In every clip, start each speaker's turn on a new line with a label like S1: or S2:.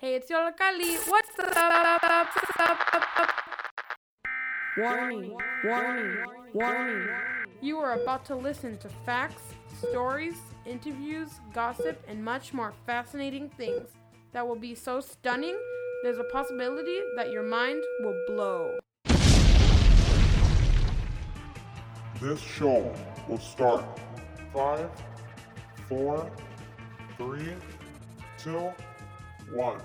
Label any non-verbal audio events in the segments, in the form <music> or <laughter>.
S1: Hey, it's Yollocalli. What's up?
S2: Warning, warning, warning.
S1: You are about to listen to facts, stories, interviews, gossip, and much more fascinating things that will be so stunning, there's a possibility that your mind will blow.
S3: This show will start five, four, three, two, one.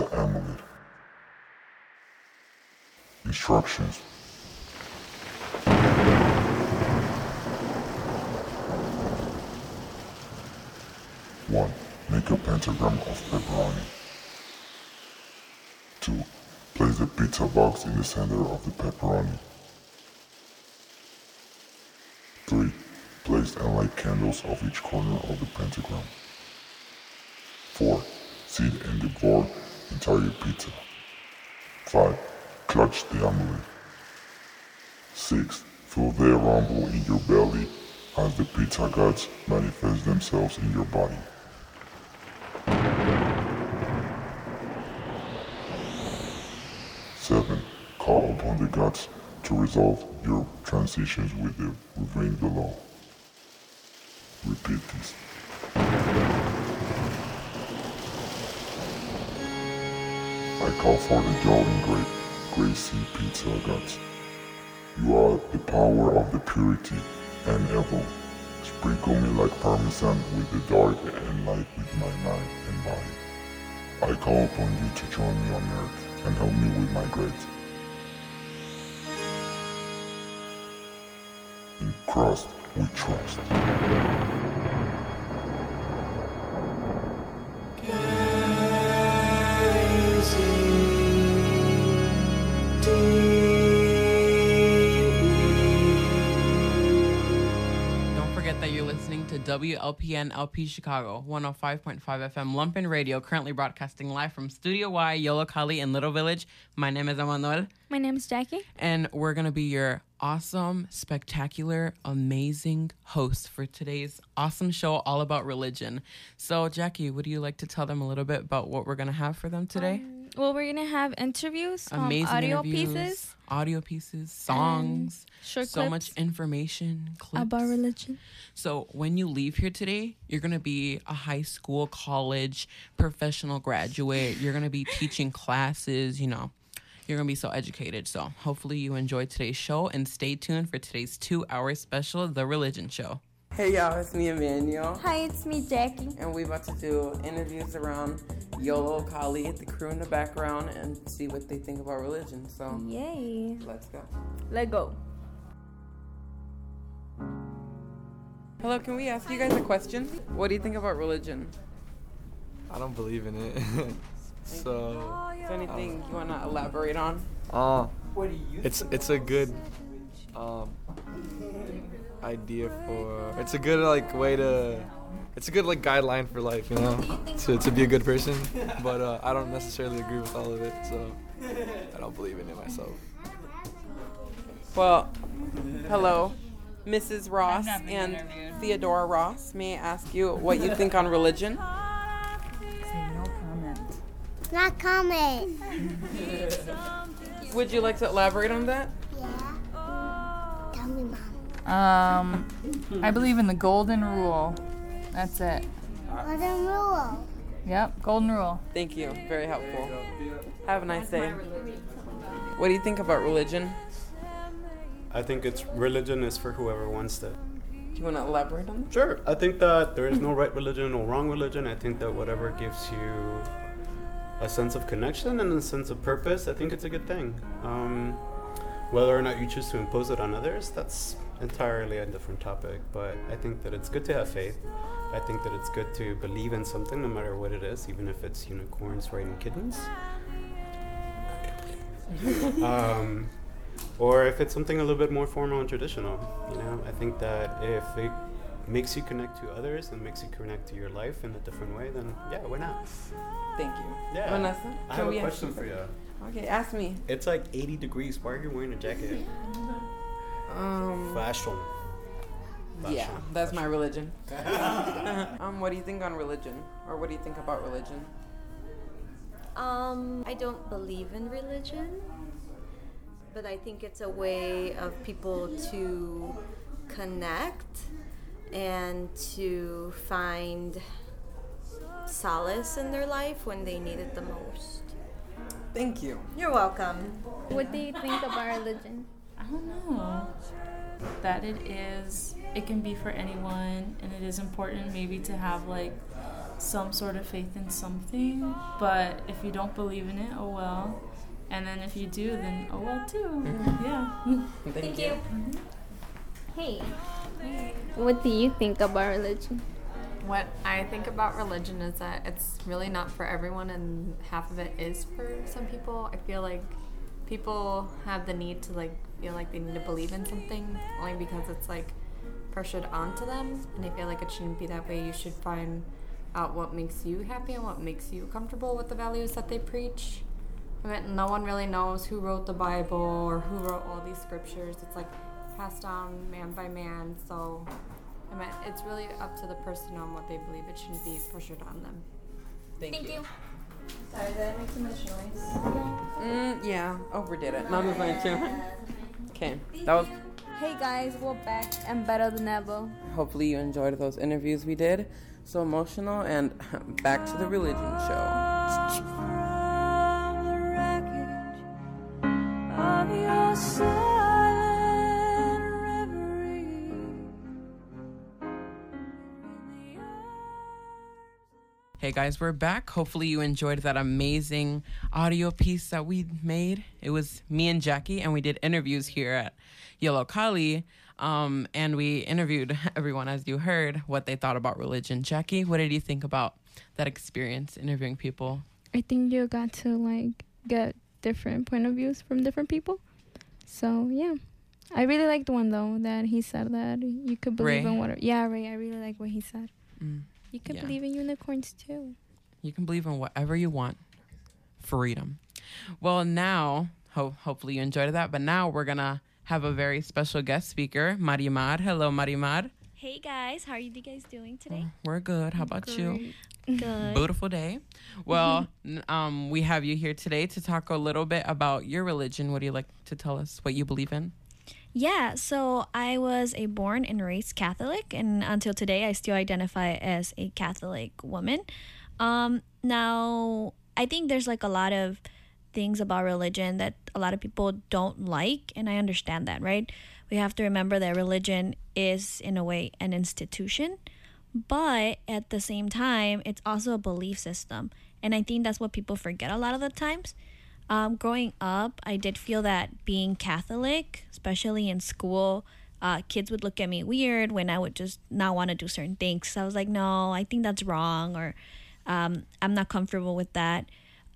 S3: Pizza amulet. Instructions. One, make a pentagram of pepperoni. Two, place the pizza box in the center of the pepperoni. Three, place and light candles of each corner of the pentagram. Four, seed and devour entire pizza. Five, clutch the amulet. Six, feel their rumble in your belly as the pizza gods manifest themselves in your body. Seven, call upon the gods to resolve your transitions with the ravine below. Repeat this. I call for the Jolly Great Gracie Pizza gods. You are the power of the purity and evil. Sprinkle me like parmesan with the dark and light with my mind and body. I call upon you to join me on earth and help me with my great. In Christ we trust.
S2: WLPN LP Chicago 105.5 FM Lumpen Radio, currently broadcasting live from Studio Y, Yollocalli in Little Village. My name is Emmanuel,
S4: My name is Jackie.
S2: and we're going to be your awesome, spectacular, amazing host for today's awesome show all about religion. So, Jackie, would you like to tell them a little bit about what we're going to have for them today?
S4: Well, we're gonna have interviews, um,
S2: amazing
S4: audio
S2: interviews,
S4: pieces,
S2: audio pieces, mm.
S4: songs,
S2: so
S4: clips
S2: much information, clips.
S4: about religion.
S2: So when you leave here today, you're gonna be a high school, college, professional graduate. You're gonna be teaching classes. You know, you're gonna be so educated. So hopefully you enjoyed today's show and stay tuned for today's two-hour special, The Religion Show. Hey y'all, it's me Emmanuel,
S4: Hi, it's me, Jackie.
S2: and we about to do interviews around Yolo, Kali, the crew in the background, and see what they think about religion. So
S4: Yay!
S2: let's go.
S4: Let go.
S2: Hello, can we ask you guys a question? What do you think about religion?
S5: I don't believe in it. <laughs> so,
S2: Is there anything you want to elaborate on?
S5: uh, it's it's a good um, idea for. It's a good like way to. It's a good like guideline for life, you know, to to be a good person. But uh, I don't necessarily agree with all of it, so I don't believe in it myself.
S2: Well, hello, Mrs. Ross and Theodora Ross. May I ask you what you think on religion? No comment.
S6: Not comment.
S2: Would you like to elaborate on that?
S6: Yeah. Tell me, mom.
S7: Um, I believe in the golden rule. That's it.
S6: Golden rule.
S7: Yep, golden rule.
S2: Thank you. Very helpful. Have a nice day. What do you think about religion?
S8: I think it's religion is for whoever wants it.
S2: Do you want to elaborate on that?
S8: Sure. I think that there is no right religion, no wrong religion. I think that whatever gives you a sense of connection and a sense of purpose, I think it's a good thing. Um, whether or not you choose to impose it on others, that's entirely a different topic. But I think that it's good to have faith. I think that it's good to believe in something, no matter what it is, even if it's unicorns riding kittens. <laughs> um, or if it's something a little bit more formal and traditional. You know, I think that if it makes you connect to others and makes you connect to your life in a different way, then yeah, why not?
S2: Thank you.
S8: Yeah.
S2: Vanessa?
S8: I have a question for you.
S2: Okay, ask me.
S8: It's like 80 degrees. Why are you wearing a jacket? <laughs> Fashion.
S2: yeah,
S8: Fashion.
S2: that's my religion. <laughs> um, what do you think on religion? Or what do you think about religion?
S9: Um, I don't believe in religion, but I think it's a way of people to connect and to find solace in their life when they need it the most.
S2: Thank you.
S9: You're welcome.
S4: What do you think about religion?
S10: I don't know. That it is, it can be for anyone, and it is important maybe to have like some sort of faith in something. But if you don't believe in it, oh well. And then if you do, then oh well too. Mm-hmm. Yeah.
S2: Thank, you. Mm-hmm.
S4: Hey. What do you think about religion?
S11: What I think about religion is that it's really not for everyone, and half of it is for some people. I feel like people have the need to like feel like they need to believe in something only because it's like pressured onto them, and I feel like it shouldn't be that way. You should find out what makes you happy and what makes you comfortable with the values that they preach. I mean, no one really knows who wrote the Bible or who wrote all these scriptures. It's like passed down man by man. So, I mean, it's really up to the person on what they believe. It shouldn't be pressured on them.
S2: Thank, you.
S9: Sorry, did I make too much noise?
S2: Mm, yeah, overdid it. Mama's going too. Okay, that was.
S4: Hey guys, we're back and better than ever.
S2: Hopefully, you enjoyed those interviews we did. So emotional, and <laughs> back to the religion show. Hey guys, we're back. Hopefully, you enjoyed that amazing audio piece that we made. It was me and Jackie, and we did interviews here at Yollocalli. Um, and we interviewed <laughs> everyone, as you heard, what they thought about religion. Jackie, what did you think about that experience interviewing people?
S4: I think you got to like get different point of views from different people. So yeah. I really liked one though that he said that you could believe
S2: Ray?
S4: in whatever. Yeah, Ray. I really like what he said.
S2: Mm.
S4: You can
S2: Yeah.
S4: believe in unicorns too.
S2: You can believe in whatever you want. Freedom. Well, now, ho- hopefully you enjoyed that, but now we're going to have a very special guest speaker, Marimar. Hello, Marimar.
S12: Hey guys, how are you guys doing today?
S2: We're good. How about you?
S12: Good.
S2: Beautiful day. Well, <laughs> um, we have you here today to talk a little bit about your religion. What do you like to tell us? What you believe in?
S12: Yeah, so I was a born and raised Catholic, and until today, I still identify as a Catholic woman. Um, now, I think there's like a lot of things about religion that a lot of people don't like, and I understand that, right? We have to remember that religion is, in a way, an institution, but at the same time, it's also a belief system. And I think that's what people forget a lot of the times. Um, growing up, I did feel that being Catholic, especially in school, uh, kids would look at me weird when I would just not want to do certain things. So I was like, no, I think that's wrong, or Um, I'm not comfortable with that.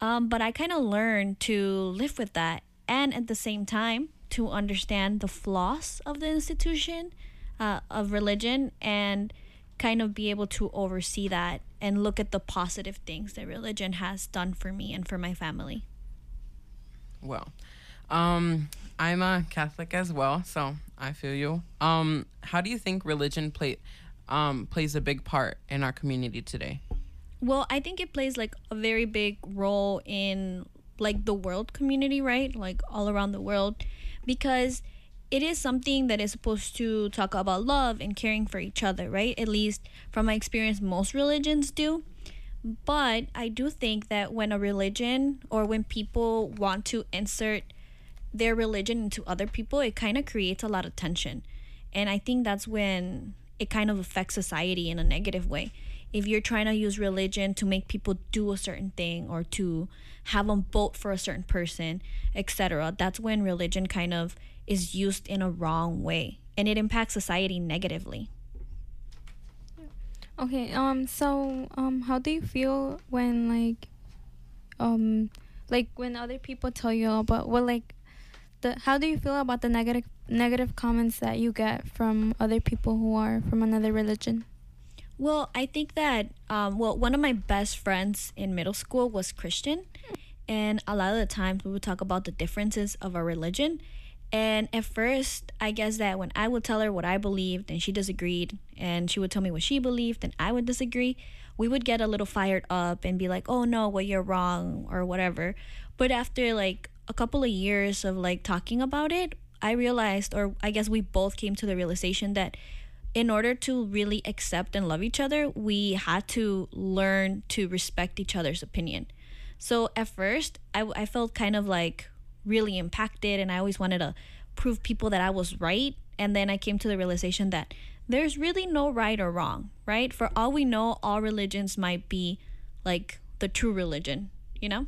S12: Um, but I kind of learned to live with that and at the same time to understand the flaws of the institution uh, of religion and kind of be able to oversee that and look at the positive things that religion has done for me and for my family.
S2: Well, um, I'm a Catholic as well, so I feel you. Um, how do you think religion play, um, plays a big part in our community today?
S12: Well, I think it plays like a very big role in like the world community, right? Like all around the world because it is something that is supposed to talk about love and caring for each other, right? At least from my experience most religions do. But I do think that when a religion or when people want to insert their religion into other people, it kind of creates a lot of tension. And I think that's when it kind of affects society in a negative way. If you're trying to use religion to make people do a certain thing or to have them vote for a certain person, etc., that's when religion kind of is used in a wrong way and it impacts society negatively.
S4: Okay, um so um how do you feel when like um like when other people tell you about what like the how do you feel about the negative negative comments that you get from other people who are from another religion?
S12: Well, I think that um, well, one of my best friends in middle school was Christian, and a lot of the times we would talk about the differences of our religion. And at first, I guess that when I would tell her what I believed and she disagreed, and she would tell me what she believed and I would disagree, we would get a little fired up and be like, "Oh no, well you're wrong" or whatever. But after like a couple of years of like talking about it, I realized, or I guess we both came to the realization that in order to really accept and love each other, we had to learn to respect each other's opinion. So at first, I, I felt kind of like really impacted, and I always wanted to prove people that I was right. And then I came to the realization that there's really no right or wrong, right? For all we know, all religions might be like the true religion, you know?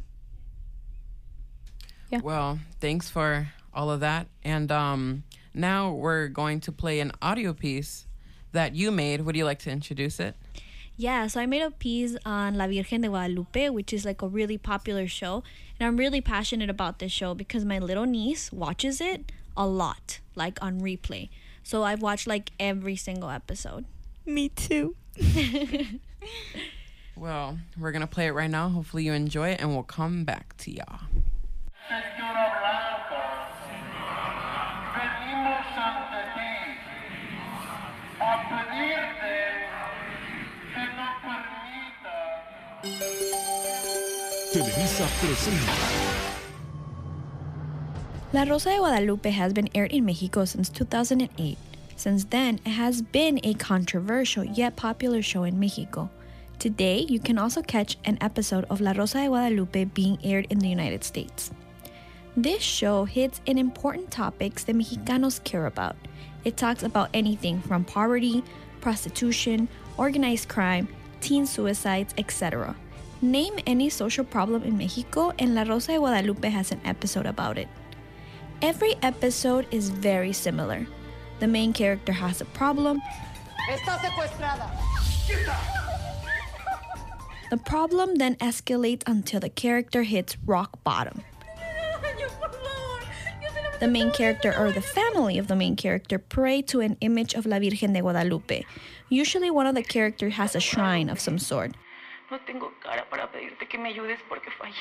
S2: Yeah. Well, thanks for all of that. And um, now we're going to play an audio piece that you made. Would you like to introduce it?
S12: Yeah, so I made a piece on La Virgen de Guadalupe, which is like a really popular show. And I'm really passionate about this show because my little niece watches it a lot, like on replay. So I've watched like every single episode.
S4: Me too. <laughs>
S2: well, we're going to play it right now. Hopefully you enjoy it, and we'll come back to y'all.
S13: Televisa presenta.
S12: La Rosa de Guadalupe has been aired in Mexico since 2008. Since then, it has been a controversial yet popular show in Mexico. Today, you can also catch an episode of La Rosa de Guadalupe being aired in the United States. This show hits in important topics that Mexicanos care about. It talks about anything from poverty, prostitution, organized crime, teen suicides, etc. Name any social problem in Mexico, and La Rosa de Guadalupe has an episode about it. Every episode is very similar. The main character has a problem.
S14: Está secuestrada.
S12: The problem then escalates until the character hits rock bottom. The main character or the family of the main character pray to an image of La Virgen de Guadalupe. Usually, one of the characters has a shrine of some sort.
S15: No tengo cara para pedirte que me ayudes porque fallé.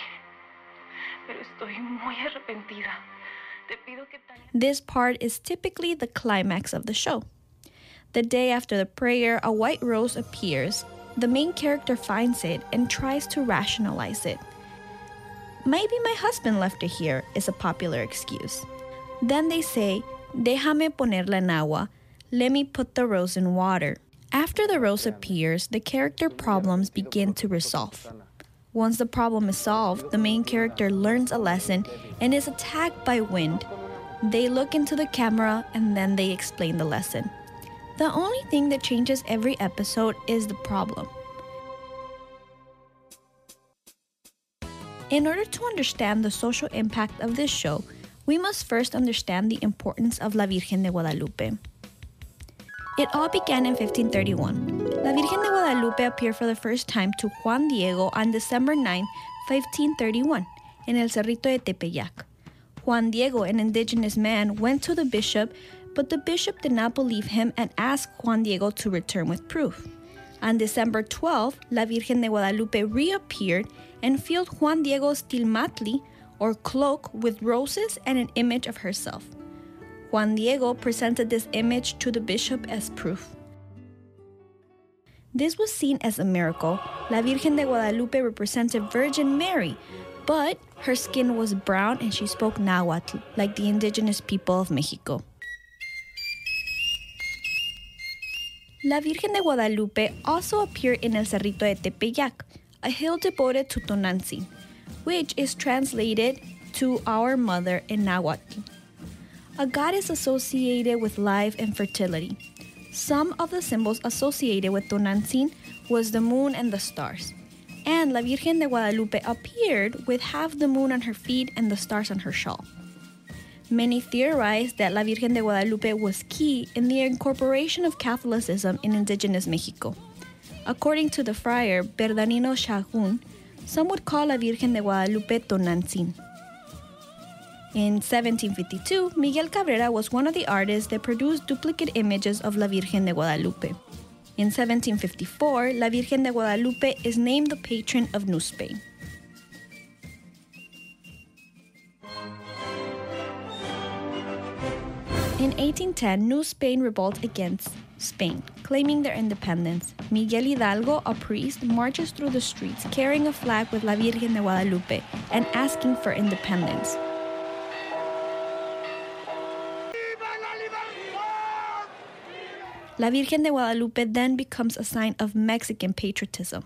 S15: Pero estoy muy arrepentida. Te pido que
S12: This part is typically the climax of the show. The day after the prayer, a white rose appears. The main character finds it and tries to rationalize it. Maybe my husband left it here is a popular excuse. Then they say, Déjame ponerla en agua. Let me put the rose in water. After the rose appears, the character problems begin to resolve. Once the problem is solved, the main character learns a lesson and is attacked by wind. They look into the camera and then they explain the lesson. The only thing that changes every episode is the problem. In order to understand the social impact of this show, we must first understand the importance of La Virgen de Guadalupe. It all began in 1531. La Virgen de Guadalupe appeared for the first time to Juan Diego on December 9, 1531, in El Cerrito de Tepeyac. Juan Diego, an indigenous man, went to the bishop, but the bishop did not believe him and asked Juan Diego to return with proof. On December 12, La Virgen de Guadalupe reappeared and filled Juan Diego's tilmatli, or cloak, with roses and an image of herself. Juan Diego presented this image to the bishop as proof. This was seen as a miracle. La Virgen de Guadalupe represented Virgin Mary, but her skin was brown and she spoke Nahuatl, like the indigenous people of Mexico. La Virgen de Guadalupe also appeared in El Cerrito de Tepeyac, a hill devoted to Tonantzin, which is translated to Our Mother in Nahuatl. A goddess associated with life and fertility. Some of the symbols associated with Tonantzin was the moon and the stars. And La Virgen de Guadalupe appeared with half the moon on her feet and the stars on her shawl. Many theorize that La Virgen de Guadalupe was key in the incorporation of Catholicism in indigenous Mexico. According to the friar Bernardino Sahagún, some would call La Virgen de Guadalupe Tonantzin. In 1752, Miguel Cabrera was one of the artists that produced duplicate images of La Virgen de Guadalupe. In 1754, La Virgen de Guadalupe is named the patron of New Spain. In 1810, New Spain revolted against Spain, claiming their independence. Miguel Hidalgo, a priest, marches through the streets carrying a flag with La Virgen de Guadalupe and asking for independence. La Virgen de Guadalupe then becomes a sign of Mexican patriotism.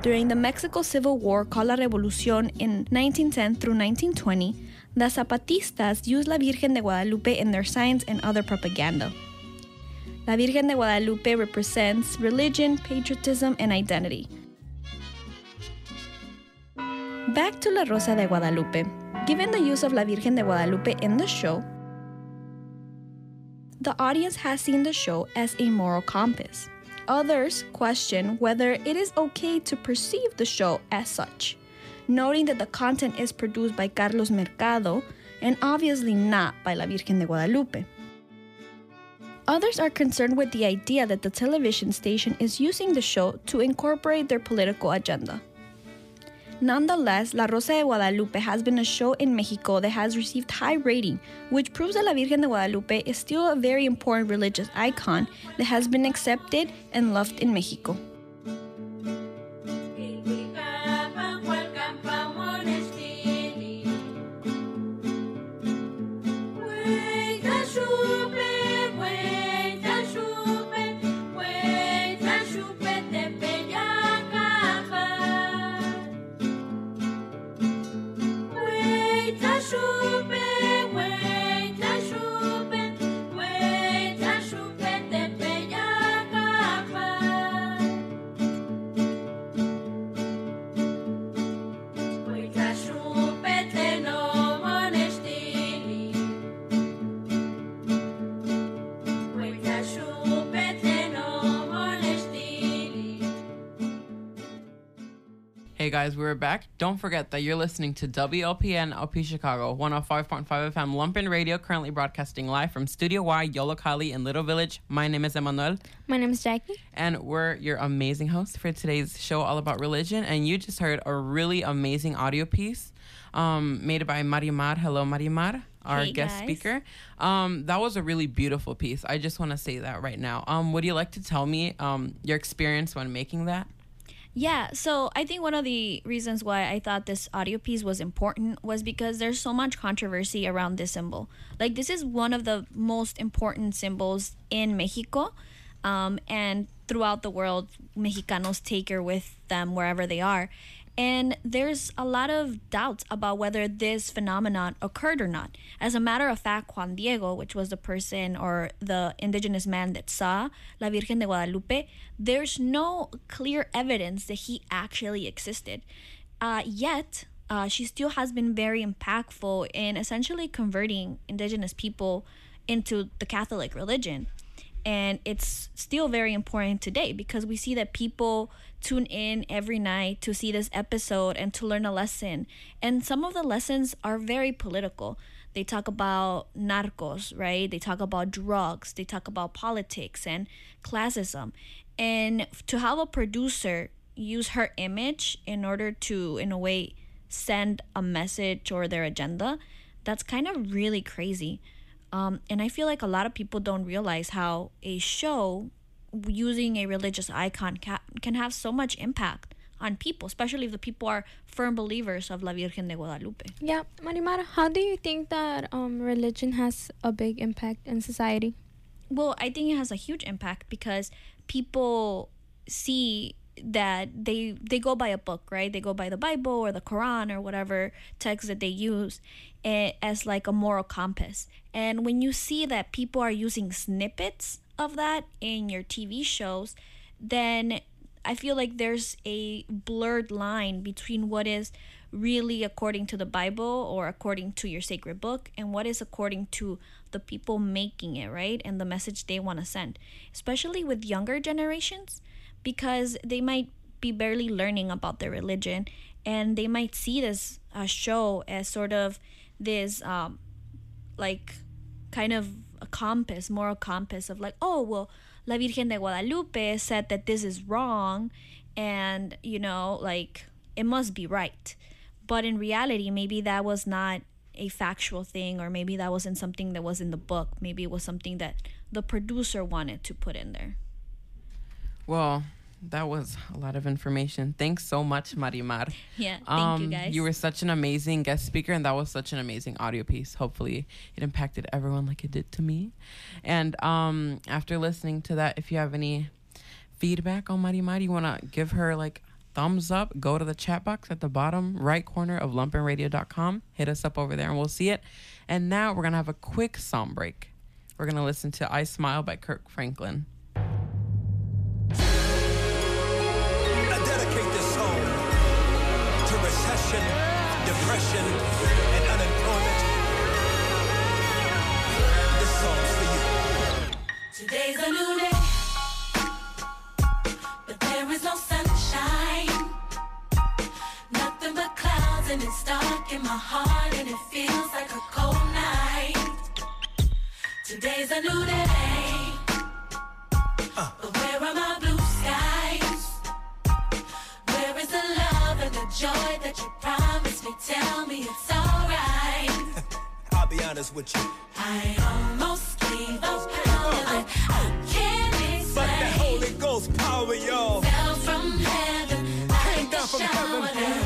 S12: During the Mexico Civil War called La Revolucion in 1910 through 1920, the Zapatistas used La Virgen de Guadalupe in their signs and other propaganda. La Virgen de Guadalupe represents religion, patriotism, and identity. Back to La Rosa de Guadalupe. Given the use of La Virgen de Guadalupe in the show, the audience has seen the show as a moral compass. Others question whether it is okay to perceive the show as such, noting that the content is produced by Carlos Mercado and obviously not by La Virgen de Guadalupe. Others are concerned with the idea that the television station is using the show to incorporate their political agenda. Nonetheless, La Rosa de Guadalupe has been a show in Mexico that has received high rating, which proves that La Virgen de Guadalupe is still a very important religious icon that has been accepted and loved in Mexico.
S2: Hey guys, we're back. Don't forget that you're listening to WLPN LP Chicago 105.5 FM Lumpen Radio, currently broadcasting live from Studio Y, Yollocalli in Little Village. My name is Emmanuel,
S4: My name is Jackie.
S2: and we're your amazing hosts for today's show all about religion. And you just heard a really amazing audio piece um, made by Marimar. Hello, Marimar, our
S12: Hey,
S2: guest
S12: guys.
S2: speaker. Um, that was a really beautiful piece. I just want to say that right now. Um, would you like to tell me um, your experience when making that?
S12: Yeah, so I think one of the reasons why I thought this audio piece was important was because there's so much controversy around this symbol. Like, this is one of the most important symbols in Mexico, um, and throughout the world, Mexicanos take her with them wherever they are. And there's a lot of doubts about whether this phenomenon occurred or not. As a matter of fact, Juan Diego, which was the person or the indigenous man that saw La Virgen de Guadalupe, there's no clear evidence that he actually existed. Uh, yet, uh, she still has been very impactful in essentially converting indigenous people into the Catholic religion. And it's still very important today because we see that people tune in every night to see this episode and to learn a lesson. And some of the lessons are very political. They talk about narcos, right? They talk about drugs, they talk about politics and classism. And to have a producer use her image in order to, in a way, send a message or their agenda, that's kind of really crazy. Um, and I feel like a lot of people don't realize how a show using a religious icon ca- can have so much impact on people, especially if the people are firm believers of La Virgen de Guadalupe.
S4: Yeah, Marimar, how do you think that um, religion has a big impact in society?
S12: Well, I think it has a huge impact because people see that they they go by a book, right? They go by the Bible or the Quran or whatever text that they use eh, as like a moral compass. And when you see that people are using snippets of that in your TV shows, then I feel like there's a blurred line between what is really according to the Bible or according to your sacred book and what is according to the people making it, right? And the message they want to send, especially with younger generations, because they might be barely learning about their religion and they might see this uh, show as sort of this, um, like, kind of a compass, moral compass of like, oh, well, La Virgen de Guadalupe said that this is wrong and, you know, like it must be right. But in reality, maybe that was not a factual thing or maybe that wasn't something that was in the book. Maybe it was something that the producer wanted to put in there.
S2: Well, that was a lot of information. Thanks so much, Marimar. <laughs>
S12: Yeah, thank you
S2: Um,
S12: guys.
S2: You were such an amazing guest speaker, and that was such an amazing audio piece. Hopefully, it impacted everyone like it did to me. And um, after listening to that, if you have any feedback on Marimar, you want to give her like thumbs up, go to the chat box at the bottom right corner of lumpenradio.com. Hit us up over there, and we'll see it. And now we're gonna have a quick song break. We're gonna listen to "I Smile" by Kirk Franklin.
S16: Depression, and unemployment. This song's for you.
S17: Today's a new day, but there is no sunshine. Nothing but clouds, and it's dark in my heart, and it feels like a cold night. Today's a new day, joy that you promised me? Tell me it's alright. <laughs>
S16: I'll be honest with you.
S17: I almost gave up power that I can't
S16: But that Holy Ghost power, y'all.
S17: Fell from heaven
S16: Came down from heaven.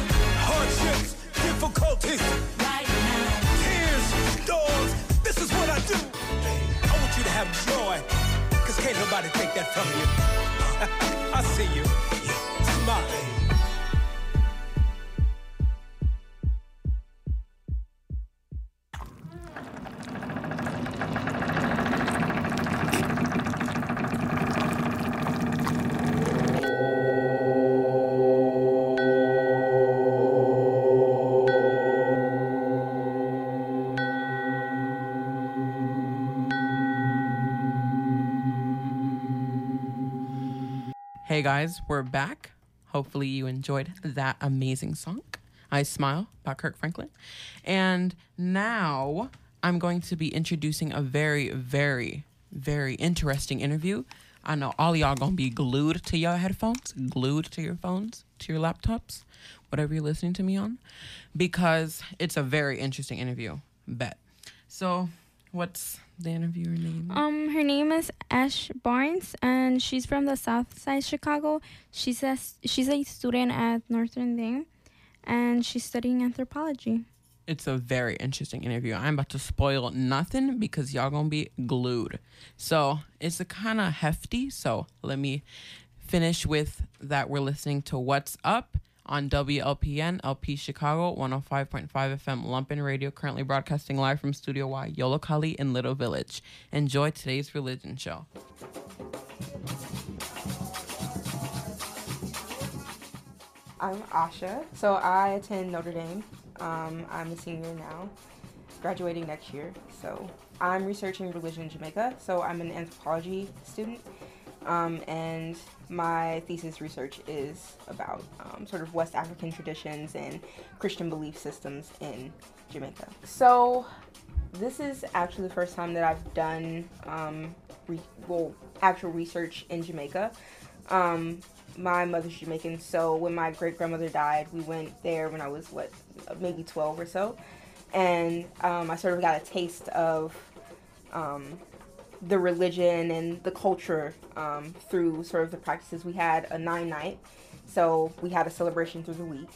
S16: Hardships, difficulties.
S17: Right now.
S16: Tears, dogs. This is what I do. I want you to have joy. Cause can't nobody take that from you.
S2: Hey guys, we're back. Hopefully you enjoyed that amazing song. I Smile by Kirk Franklin. And now I'm going to be introducing a very, very, very interesting interview. I know all y'all gonna be glued to your headphones, glued to your phones, to your laptops, whatever you're listening to me on, because it's a very interesting interview. Bet. So, what's the interviewer name?
S4: Um, her name is Asha Barnes, and she's from the South Side Chicago. She's a she's a student at Notre Dame, and she's studying anthropology.
S2: It's a very interesting interview. I'm about to spoil nothing because y'all gonna be glued. So it's a kind of hefty. So let me finish with that. We're listening to What's Up on WLPN LP Chicago 105.5 FM Lumpen Radio, currently broadcasting live from Studio Y, Yollocalli in Little Village. Enjoy today's religion show.
S18: I'm Asha. So I attend Notre Dame. Um, I'm a senior now, graduating next year. So I'm researching religion in Jamaica, so I'm an anthropology student, um, and my thesis research is about um, sort of West African traditions and Christian belief systems in Jamaica. So, this is actually the first time that I've done um, re- well actual research in Jamaica. Um, my mother's Jamaican, so when my great grandmother died, we went there when I was what maybe 12 or so, and um, I sort of got a taste of um, the religion and the culture um, through sort of the practices. We had a nine night, so we had a celebration through the week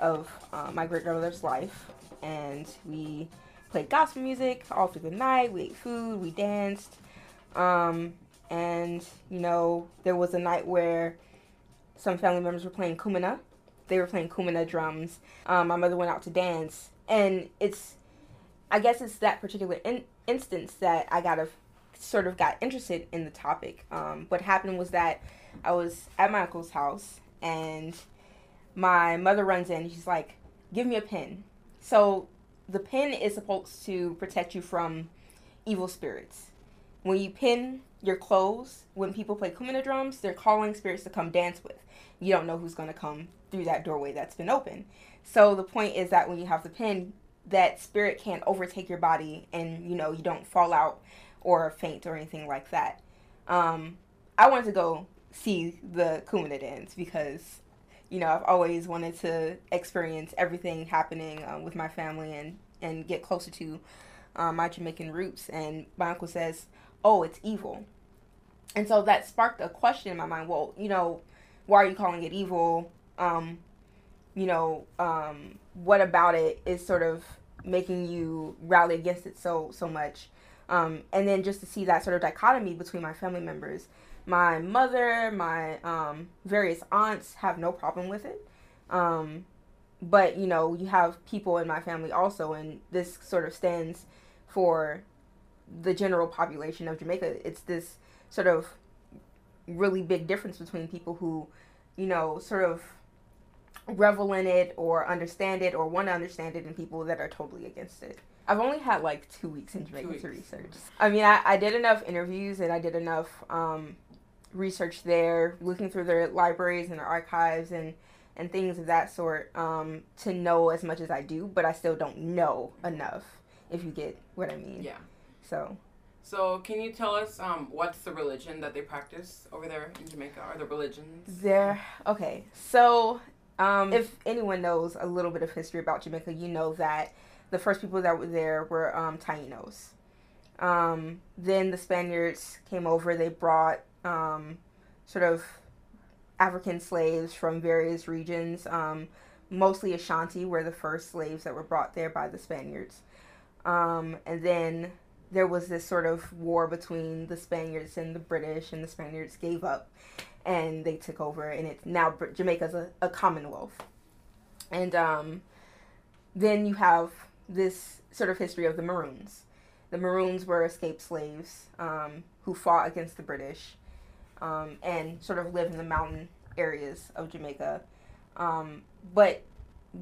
S18: of uh, my great grandmother's life, and we played gospel music all through the night. We ate food, we danced, um, and you know there was a night where some family members were playing kumina. They were playing kumina drums. Um, my mother went out to dance, and it's, I guess it's that particular in- instance that I got a sort of got interested in the topic. Um, what happened was that I was at my uncle's house, and my mother runs in. She's like, "Give me a pin." So the pin is supposed to protect you from evil spirits. When you pin your clothes, when people play kumina drums, they're calling spirits to come dance with. You don't know who's going to come through that doorway that's been open. So the point is that when you have the pin, that spirit can't overtake your body and you know you don't fall out or faint or anything like that. Um, I wanted to go see the Kumina dance because you know I've always wanted to experience everything happening um, with my family and and get closer to um, my Jamaican roots. And my uncle says, "Oh, it's evil," and so that sparked a question in my mind. Well, you know, why are you calling it evil? Um, you know, um, what about it is sort of making you rally against it so so much? Um, and then just to see that sort of dichotomy between my family members, my mother, my um, various aunts have no problem with it. Um, but you know, you have people in my family also, and this sort of stands for the general population of Jamaica. It's this sort of really big difference between people who, you know, sort of revel in it or understand it or want to understand it and people that are totally against it. I've only had like two weeks in Jamaica to research. I mean, I, I did enough interviews and I did enough um, research there, looking through their libraries and their archives and, and things of that sort um, to know as much as I do, but I still don't know enough, if you get what I mean.
S2: Yeah.
S18: So.
S2: So, can you tell us um, what's the religion that they practice over there in Jamaica? Are the religions?
S18: There. Okay. So, um, if anyone knows a little bit of history about Jamaica, you know that the first people that were there were um, Tainos. Um, then the Spaniards came over. They brought um, sort of African slaves from various regions. Um, mostly Ashanti were the first slaves that were brought there by the Spaniards. Um, and then there was this sort of war between the Spaniards and the British, and the Spaniards gave up and they took over, and it's now Jamaica's a, a commonwealth. And um, then you have this sort of history of the Maroons. The Maroons were escaped slaves um, who fought against the British um, and sort of lived in the mountain areas of Jamaica. Um, but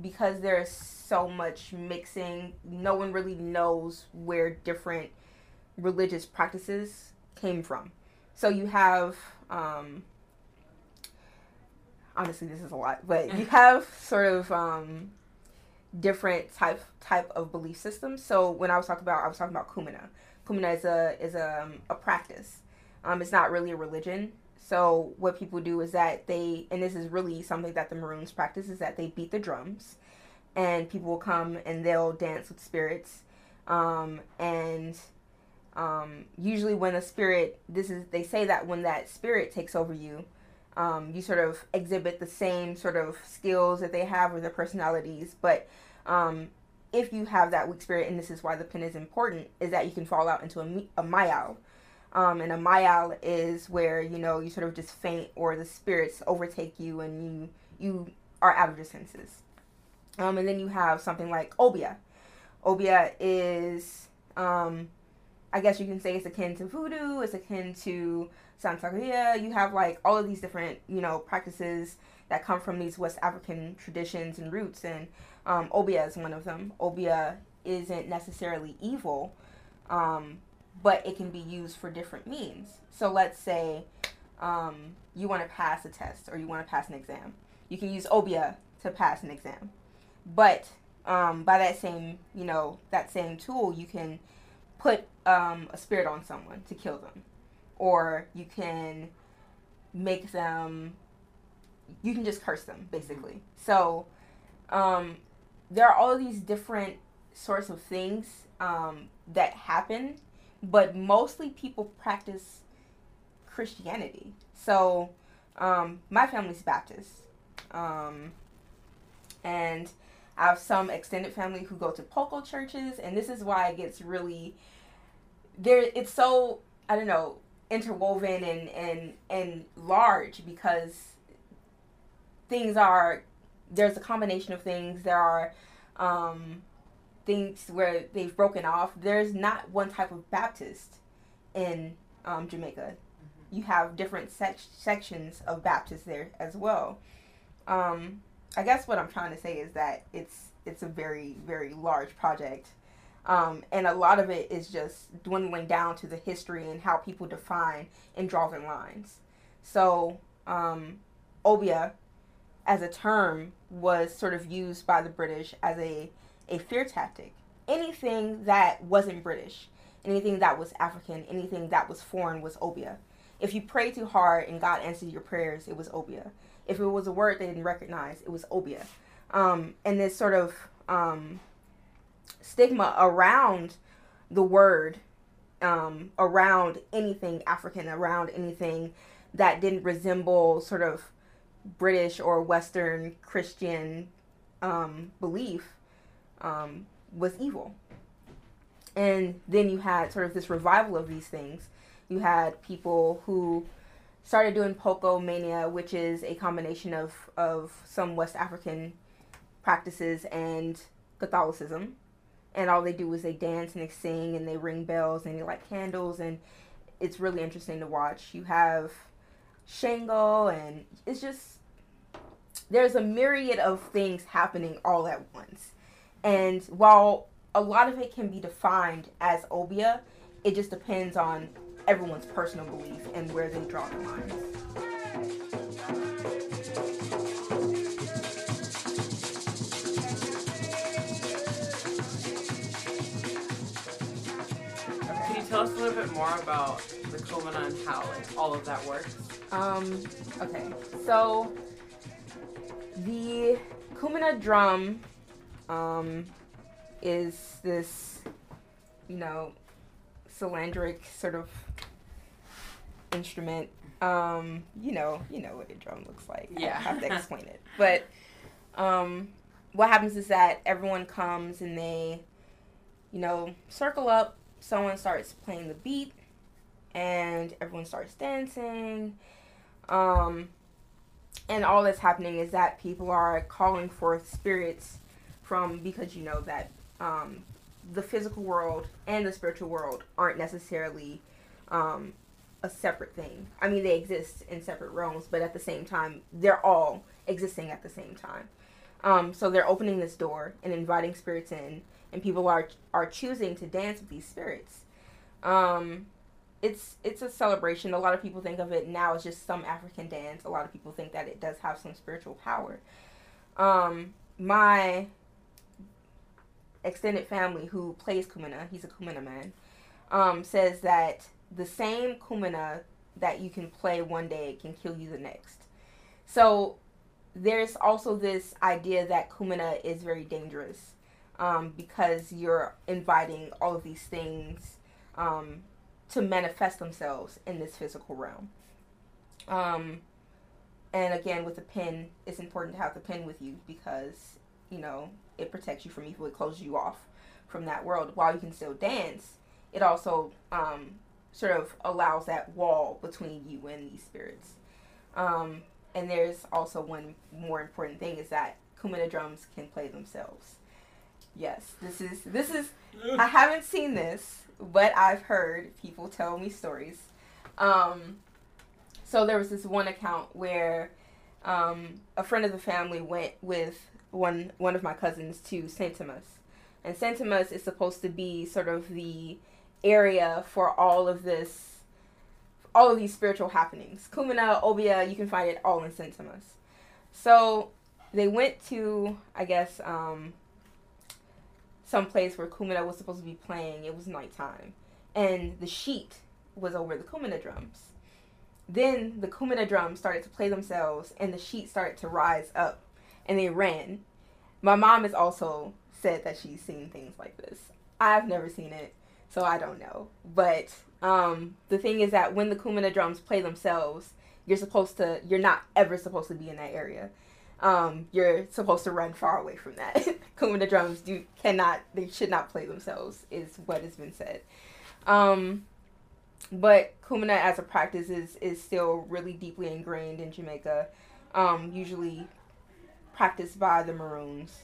S18: because there's so much mixing, no one really knows where different religious practices came from. So you have, um, honestly, this is a lot, but you <laughs> have sort of um, different type type of belief systems. So when I was talking about, I was talking about kumina. Kumina is a is a, um, a practice. Um, it's not really a religion. So what people do is that they, and this is really something that the Maroons practice, is that they beat the drums, and people will come and they'll dance with spirits, um, and um, usually when a spirit, this is they say that when that spirit takes over you, um, you sort of exhibit the same sort of skills that they have or their personalities, but um, if you have that weak spirit, and this is why the pin is important, is that you can fall out into a, a myal. Um, and a myal is where you know you sort of just faint or the spirits overtake you and you you are out of your senses. Um, and then you have something like obia. Obia is, um, I guess you can say it's akin to voodoo. It's akin to Santeria. You have like all of these different you know practices that come from these West African traditions and roots, and um, obia is one of them. Obia isn't necessarily evil. Um, but it can be used for different means. So let's say um, you want to pass a test or you want to pass an exam. You can use obia to pass an exam, but um, by that same you know that same tool, you can put um, a spirit on someone to kill them, or you can make them. You can just curse them basically. So um, there are all these different sorts of things um, that happen, but mostly people practice Christianity. So um, my family's Baptist, um, and I have some extended family who go to Poco churches, and this is why it gets really there. It's so I don't know interwoven and and and large because things are there's a combination of things. There are um, things where they've broken off. There's not one type of Baptist in um, Jamaica. You have different sec- sections of Baptists there as well. Um, I guess what I'm trying to say is that it's it's a very very large project, um, and a lot of it is just dwindling down to the history and how people define and draw their lines. So um, obia, as a term, was sort of used by the British as a a fear tactic. Anything that wasn't British, anything that was African, anything that was foreign was obia. If you prayed too hard and God answered your prayers, it was obia. If it was a word they didn't recognize, it was obia. Um, and this sort of um, stigma around the word, um, around anything African, around anything that didn't resemble sort of British or Western Christian um, belief um, was evil. And then you had sort of this revival of these things. You had people who started doing Poco Mania, which is a combination of, of some West African practices and Catholicism. And all they do is they dance and they sing and they ring bells and they light candles and it's really interesting to watch. You have Shango and it's just there's a myriad of things happening all at once. And while a lot of it can be defined as obia, it just depends on everyone's personal belief and where they draw the lines.
S2: Tell us a little bit more about the Kumina and how like all of that works?
S18: Um, okay. So the Kumina drum um is this you know cylindric sort of instrument. Um, you know, you know what a drum looks like.
S2: Yeah.
S18: don't have to <laughs> explain it. But um what happens is that everyone comes and they you know, circle up, someone starts playing the beat and everyone starts dancing. Um and all that's happening is that people are calling forth spirits from because you know that um, the physical world and the spiritual world aren't necessarily um, a separate thing. I mean, they exist in separate realms, but at the same time, they're all existing at the same time. Um, so they're opening this door and inviting spirits in, and people are are choosing to dance with these spirits. Um, it's it's a celebration. A lot of people think of it now as just some African dance. A lot of people think that it does have some spiritual power. Um, my extended family who plays Kumina, he's a Kumina man, um, says that the same Kumina that you can play one day can kill you the next. So there's also this idea that Kumina is very dangerous um, because you're inviting all of these things um, to manifest themselves in this physical realm. Um, and again, with the pin, it's important to have the pin with you because, you know, it protects you from evil. It closes you off from that world. While you can still dance, it also um, sort of allows that wall between you and these spirits. Um, and there's also one more important thing is that Kumina drums can play themselves. Yes, this is this is. I haven't seen this, but I've heard people tell me stories. Um, so there was this one account where um, a friend of the family went with one one of my cousins to Saint Thomas, and Saint Thomas is supposed to be sort of the area for all of this, all of these spiritual happenings. Kumina, Obia, you can find it all in St. Thomas. So they went to, I guess, um, some place where Kumina was supposed to be playing. It was nighttime, and the sheet was over the Kumina drums. Then the Kumina drums started to play themselves, and the sheet started to rise up, and they ran. My mom has also said that she's seen things like this. I've never seen it, so I don't know. But um, the thing is that when the Kumina drums play themselves, you're supposed to, you're not ever supposed to be in that area. Um, you're supposed to run far away from that. <laughs> Kumina drums do cannot, they should not play themselves, is what has been said. Um, but Kumina as a practice is is still really deeply ingrained in Jamaica. Um, usually practiced by the Maroons.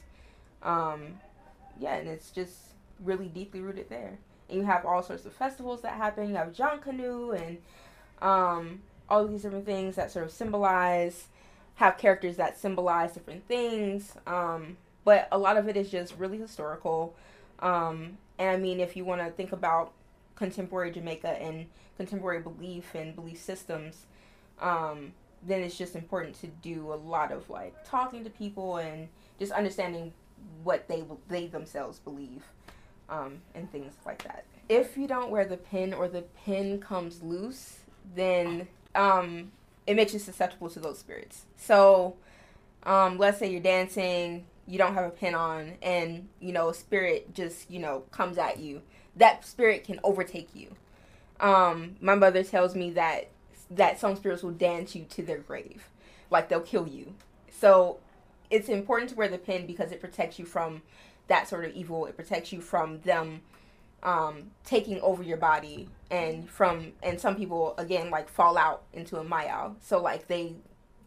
S18: Um, yeah, and it's just really deeply rooted there. And you have all sorts of festivals that happen. You have John Canoe and um, all these different things that sort of symbolize, have characters that symbolize different things. Um, but a lot of it is just really historical. Um, and I mean, if you want to think about contemporary Jamaica and contemporary belief and belief systems, um, then it's just important to do a lot of like talking to people and just understanding what they they themselves believe um, and things like that. If you don't wear the pin or the pin comes loose, then um, it makes you susceptible to those spirits. So um, let's say you're dancing, you don't have a pin on, and you know a spirit just you know comes at you. That spirit can overtake you. Um, my mother tells me that that some spirits will dance you to their grave, like they'll kill you. So it's important to wear the pin because it protects you from that sort of evil. It protects you from them um, taking over your body and from and some people again like fall out into a maya. So like they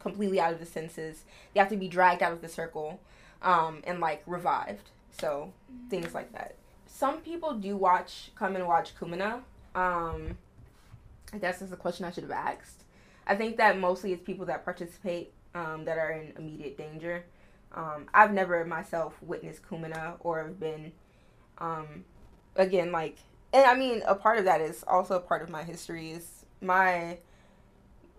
S18: completely out of the senses. They have to be dragged out of the circle um, and like revived. So things like that. Some people do watch come and watch Kumina. Um, I guess that's a question I should have asked. I think that mostly it's people that participate um, that are in immediate danger. Um, I've never myself witnessed Kumina or have been, um, again, like, and I mean, a part of that is also a part of my history is my,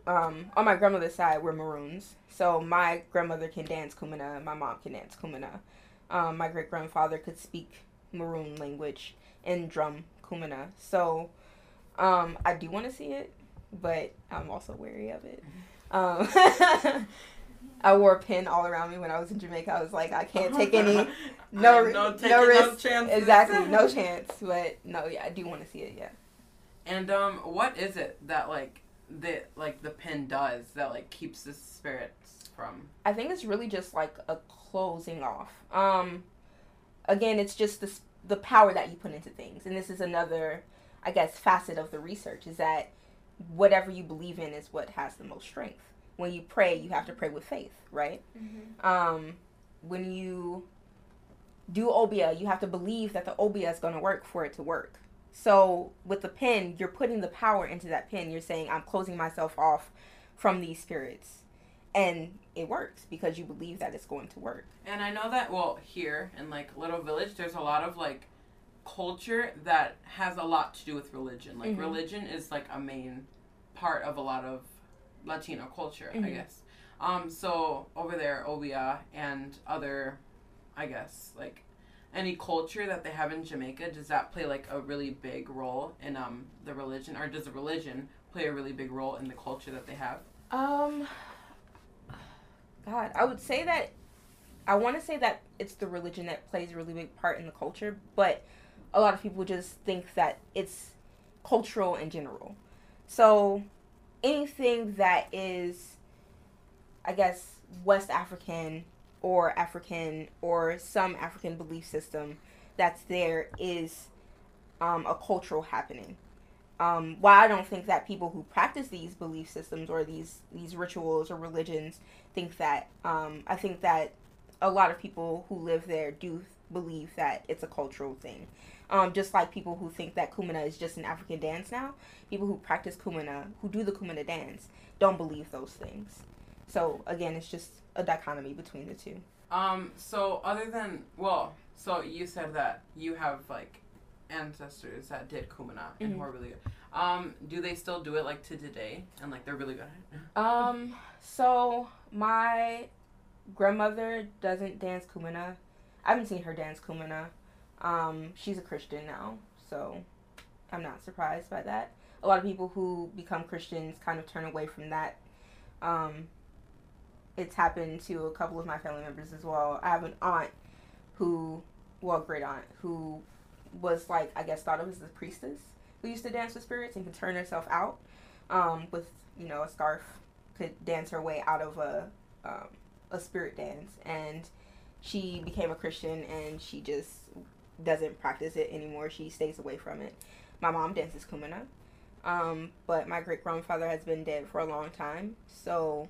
S18: um, on my grandmother's side, we're Maroons. So my grandmother can dance Kumina, my mom can dance Kumina. Um, my great grandfather could speak Maroon language and drum Kumina. So um, I do want to see it, but I'm also wary of it. Um, <laughs> I wore a pin all around me when I was in Jamaica. I was like, I can't take any, <laughs> no,
S2: I
S18: no,
S2: no taking no
S18: risk. exactly, no <laughs> chance. But no, yeah, I do want to see it. Yeah.
S2: And um, what is it that like the like the pin does that like keeps the spirits from?
S18: I think it's really just like a closing off. Um, again, it's just the the power that you put into things, and this is another, I guess, facet of the research is that whatever you believe in is what has the most strength. When you pray, you have to pray with faith, right? Um, when you do obia, you have to believe that the obia is going to work for it to work. So with the pin, you're putting the power into that pin. You're saying, I'm closing myself off from these spirits. And it works because you believe that it's going to work.
S2: And I know that well here in like Little Village, there's a lot of like culture that has a lot to do with religion. Like
S18: Mhm.
S2: religion is like a main part of a lot of Latino culture, I
S18: Mhm.
S2: guess. Um, so over there, Obia and other, I guess like any culture that they have in Jamaica, does that play like a really big role in um the religion, or does the religion play a really big role in the culture that they have?
S18: Um, God, I would say that I want to say that it's the religion that plays a really big part in the culture, but a lot of people just think that it's cultural in general. So anything that is, I guess, West African or African or some African belief system that's there is um, a cultural happening um, while I don't think that people who practice these belief systems or these these rituals or religions think that, um, I think that a lot of people who live there do believe that it's a cultural thing. Um, just like people who think that Kumina is just an African dance now, people who practice Kumina, who do the Kumina dance, don't believe those things. So again, it's just a dichotomy between the two.
S2: Um, so other than well, so you said that you have like ancestors that did kumina and who are really good. Um, do they still do it like to today and like they're really good at it?
S18: Um, so my grandmother doesn't dance kumina. I haven't seen her dance kumina. Um, she's a Christian now, so I'm not surprised by that. A lot of people who become Christians kind of turn away from that. Um, it's happened to a couple of my family members as well. I have an aunt who, well, great aunt who was like I guess thought of as a priestess who used to dance with spirits and could turn herself out um, with you know a scarf, could dance her way out of a um, a spirit dance, and she became a Christian and she just doesn't practice it anymore. She stays away from it. My mom dances kumina, um, but my great grandfather has been dead for a long time, so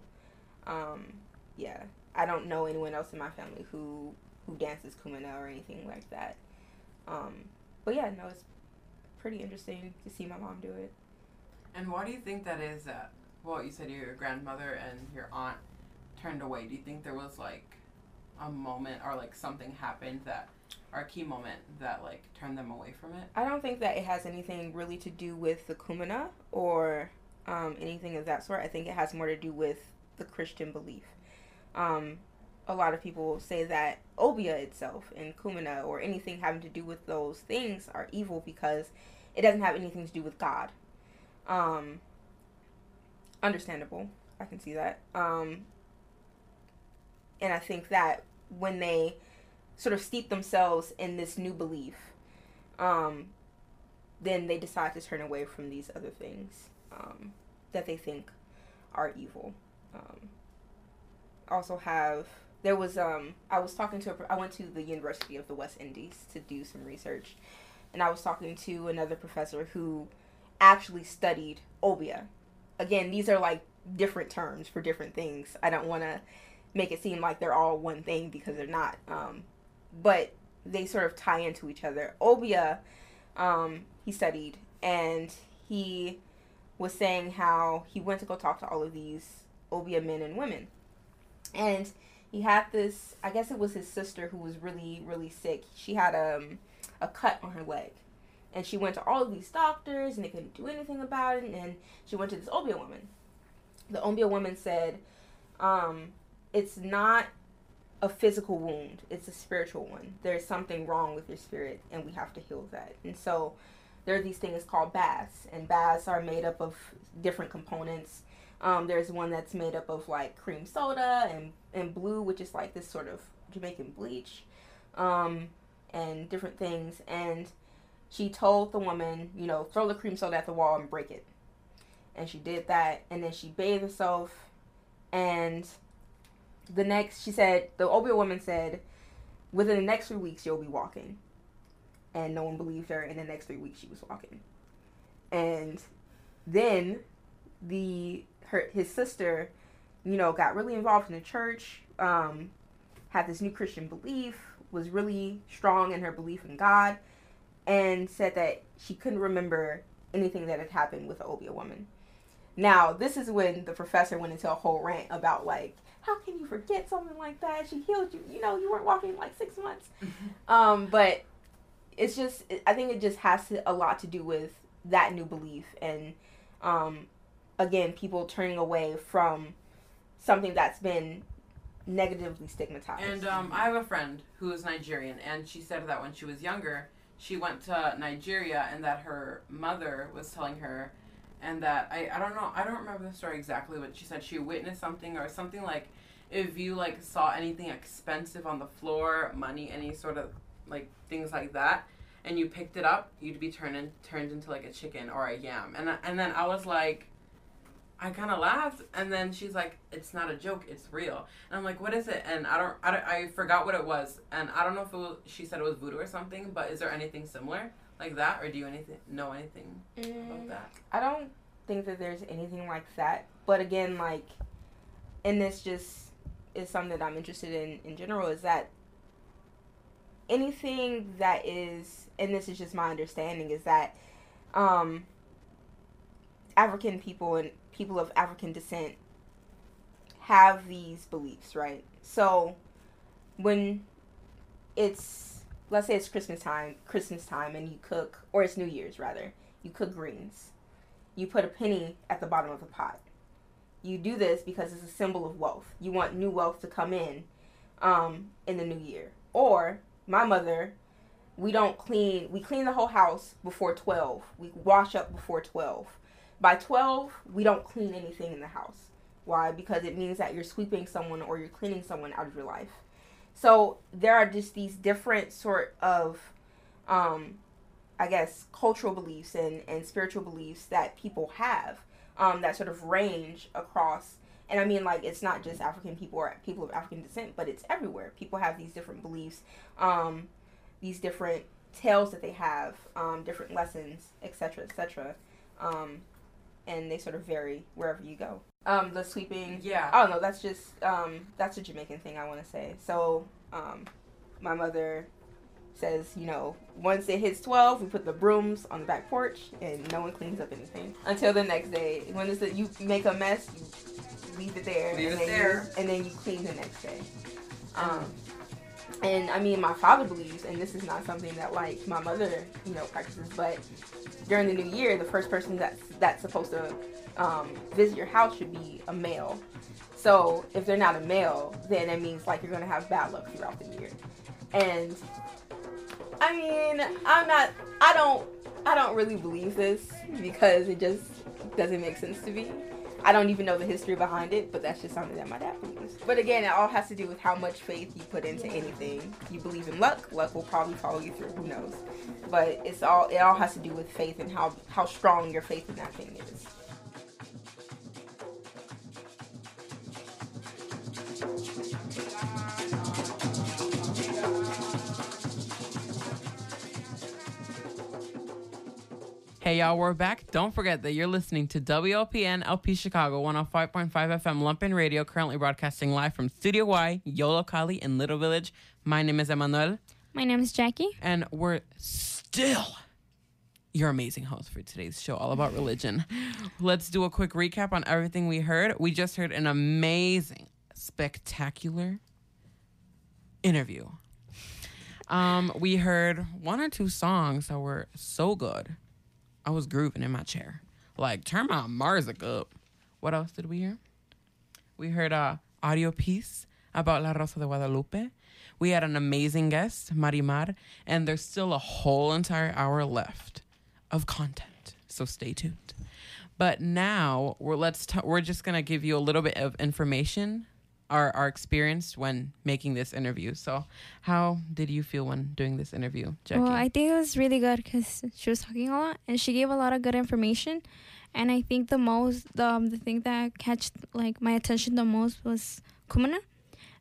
S18: um, yeah, I don't know anyone else in my family who who dances kumina or anything like that. Um, but yeah, no, it's pretty interesting to see my mom do it.
S2: And why do you think that is that? Well, you said your grandmother and your aunt turned away. Do you think there was like a moment or like something happened that, a key moment that like turned them away from it?
S18: I don't think that it has anything really to do with the kumina or um, anything of that sort. I think it has more to do with the Christian belief. Um, a lot of people say that obia itself and kumina or anything having to do with those things are evil because it doesn't have anything to do with God. Um, understandable. I can see that. Um, and I think that when they sort of steep themselves in this new belief, um, then they decide to turn away from these other things um, that they think are evil. Um, also have there was um I was talking to a, I went to the University of the West Indies to do some research, and I was talking to another professor who actually studied obia. Again, these are like different terms for different things. I don't want to make it seem like they're all one thing because they're not. Um, but they sort of tie into each other. Obia, um, he studied, and he was saying how he went to go talk to all of these Obia men and women, and he had this. I guess it was his sister who was really, really sick. She had um, a cut on her leg, and she went to all of these doctors, and they couldn't do anything about it. And she went to this Obia woman. The Obia woman said, um, "It's not a physical wound; it's a spiritual one. There's something wrong with your spirit, and we have to heal that." And so, there are these things called baths, and baths are made up of different components. Um, there's one that's made up of like cream soda and, and blue, which is like this sort of Jamaican bleach, um, and different things. And she told the woman, you know, throw the cream soda at the wall and break it. And she did that, and then she bathed herself. And the next, she said, the Obia woman said, within the next three weeks, you'll be walking. And no one believed her. In the next three weeks, she was walking. And then the her his sister, you know, got really involved in the church, um, had this new Christian belief, was really strong in her belief in God, and said that she couldn't remember anything that had happened with the Obia woman. Now, this is when the professor went into a whole rant about like, how can you forget something like that? She healed you. You know, you weren't walking like six months. <laughs> um, but it's just, I think it just has to, a lot to do with that new belief and, um, again, people turning away from something that's been negatively stigmatized.
S2: And um, I have a friend who is Nigerian, and she said that when she was younger, she went to Nigeria, and that her mother was telling her, and that I, I don't know, I don't remember the story exactly, but she said she witnessed something or something like if you like saw anything expensive on the floor, money, any sort of like things like that, and you picked it up, you'd be turned in, turned into like a chicken or a yam, and and then I was like. I kind of laughed, and then she's like, "It's not a joke; it's real." And I'm like, "What is it?" And I don't, I, don't, I forgot what it was, and I don't know if it was. She said it was voodoo or something, but is there anything similar like that, or do you anything know anything about mm. that?
S18: I don't think that there's anything like that. But again, like, and this just is something that I'm interested in in general is that anything that is, and this is just my understanding, is that um, African people and people of African descent have these beliefs, right? So when it's let's say it's Christmas time, Christmas time, and you cook, or it's New Year's rather, you cook greens. You put a penny at the bottom of the pot. You do this because it's a symbol of wealth. You want new wealth to come in, um, in the new year. Or my mother, we don't clean. We clean the whole house before twelve. We wash up before twelve. By twelve, we don't clean anything in the house. Why? Because it means that you're sweeping someone or you're cleaning someone out of your life. So there are just these different sort of, um, I guess, cultural beliefs and, and spiritual beliefs that people have um, that sort of range across. And I mean, like, it's not just African people or people of African descent, but it's everywhere. People have these different beliefs, um, these different tales that they have, um, different lessons, etc., etc. Um, and they sort of vary wherever you go. Um, the sweeping.
S2: Yeah.
S18: Oh no, that's just um, that's a Jamaican thing I want to say. So, um, my mother says, you know, once it hits twelve, we put the brooms on the back porch, and no one cleans up anything until the next day. When it's the, you make a mess, you leave it there,
S2: Leave
S18: and
S2: it
S18: then
S2: there.
S18: You, and then you clean the next day. Um, and I mean, my father believes, and this is not something that like my mother, you know, practices, but during the new year, the first person that's that's supposed to um, visit your house should be a male. So if they're not a male, then it means like you're gonna have bad luck throughout the year. And I mean, I'm not. I don't. I don't really believe this because it just doesn't make sense to me. I don't even know the history behind it, but that's just something that my dad believes. But again, it all has to do with how much faith you put into anything. You believe in luck, luck will probably follow you through. Who knows? But it's all. It all has to do with faith and how how strong your faith in that thing is.
S2: Hey y'all, we're back. Don't forget that you're listening to WLPN LP Chicago 105.5 FM Lumpen Radio, currently broadcasting live from Studio Y, Yollocalli in Little Village. My name is Emmanuel,
S4: My name is Jackie.
S2: and we're still your amazing host for today's show, all about religion. Let's do a quick recap on everything we heard. We just heard an amazing, spectacular interview. Um, we heard one or two songs that were so good. I was grooving in my chair. Like, turn my Marzik up. What else did we hear? We heard a audio piece about La Rosa de Guadalupe. We had an amazing guest, Marimar, and there's still a whole entire hour left of content. So stay tuned. But now we're let's t- we're just gonna give you a little bit of information, our our experience when making this interview. So, how did you feel when doing this interview, Jackie?
S4: Well, I think it was really good because she was talking a lot and she gave a lot of good information. And I think the most, the, um, the thing that catch like my attention the most was Kumana,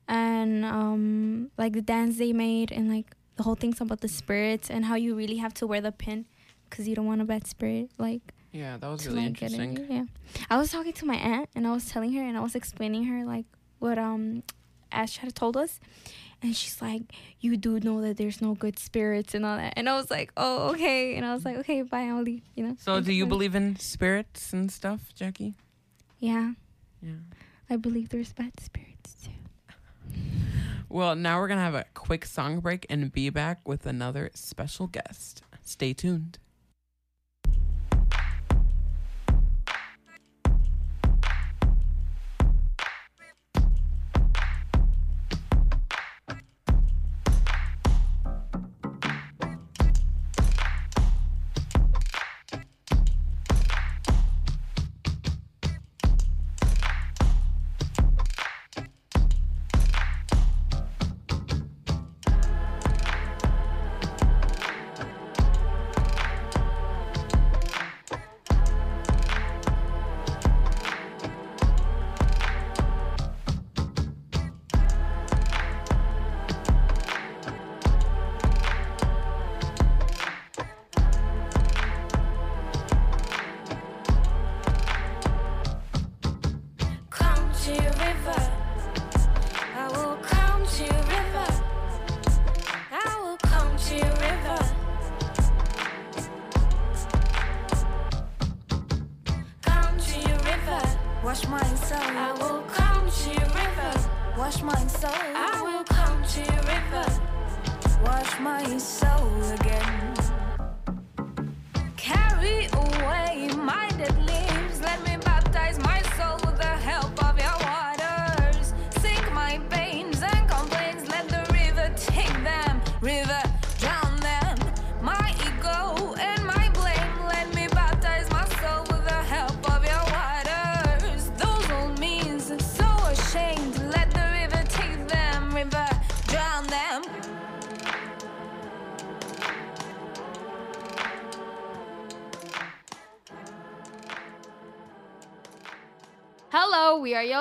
S4: and um, like the dance they made and like the whole things about the spirits and how you really have to wear the pin because you don't want a bad spirit. Like
S2: yeah, that was really
S4: like,
S2: interesting.
S4: Yeah, I was talking to my aunt and I was telling her and I was explaining her like what um Ash had told us, and she's like, "You do know that there's no good spirits and all that." And I was like, "Oh, okay." And I was like, "Okay, bye, I'll leave." You know.
S2: So, do you believe in spirits and stuff, Jackie?
S4: Yeah.
S2: Yeah.
S4: I believe there's bad spirits too. <laughs>
S2: Well, now we're gonna have a quick song break and be back with another special guest. Stay tuned.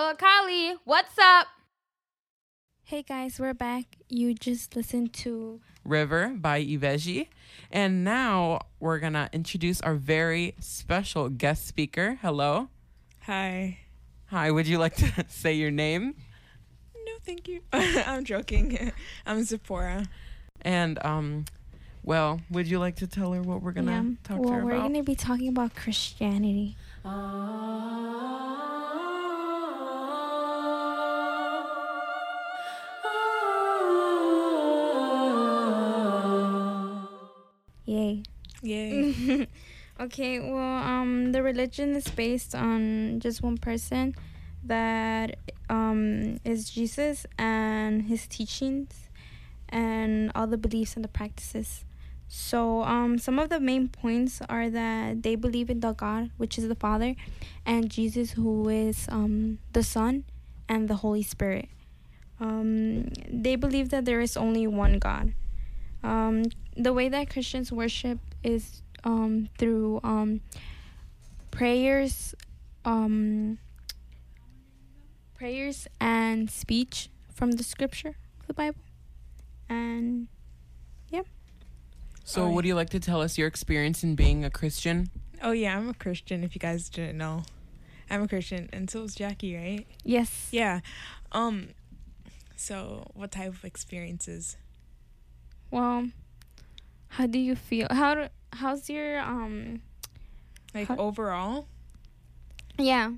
S1: Hello, Yollocalli. What's up?
S4: Hey guys, we're back. You just listened to
S2: River by Ibeyi. And now we're going to introduce our very special guest speaker. Hello.
S19: Hi.
S2: Hi, would you like to <laughs> say your name?
S19: No, thank you. <laughs> I'm joking. <laughs> I'm Zipporah.
S2: And, um, well, would you like to tell her what we're going to
S4: yeah.
S2: talk
S4: well,
S2: to her
S4: we're
S2: about?
S4: gonna be talking about Christianity. Yay.
S19: Yay. <laughs>
S4: okay, well, um, the religion is based on just one person that um, is Jesus and his teachings and all the beliefs and the practices. So, um, some of the main points are that they believe in the God, which is the Father, and Jesus, who is um, the Son, and the Holy Spirit. Um, they believe that there is only one God. Um, the way that Christians worship is um, through um, prayers, um, prayers and speech from the Scripture, the Bible, and yeah.
S2: So, would you like to tell us your experience in being a Christian?
S19: Oh yeah, I'm a Christian. If you guys didn't know, I'm a Christian, and so is Jackie, right?
S4: Yes.
S19: Yeah. Um. So, what type of experiences?
S4: Well, how do you feel? How do, how's your um?
S19: Like
S4: How-
S19: overall?
S4: Yeah.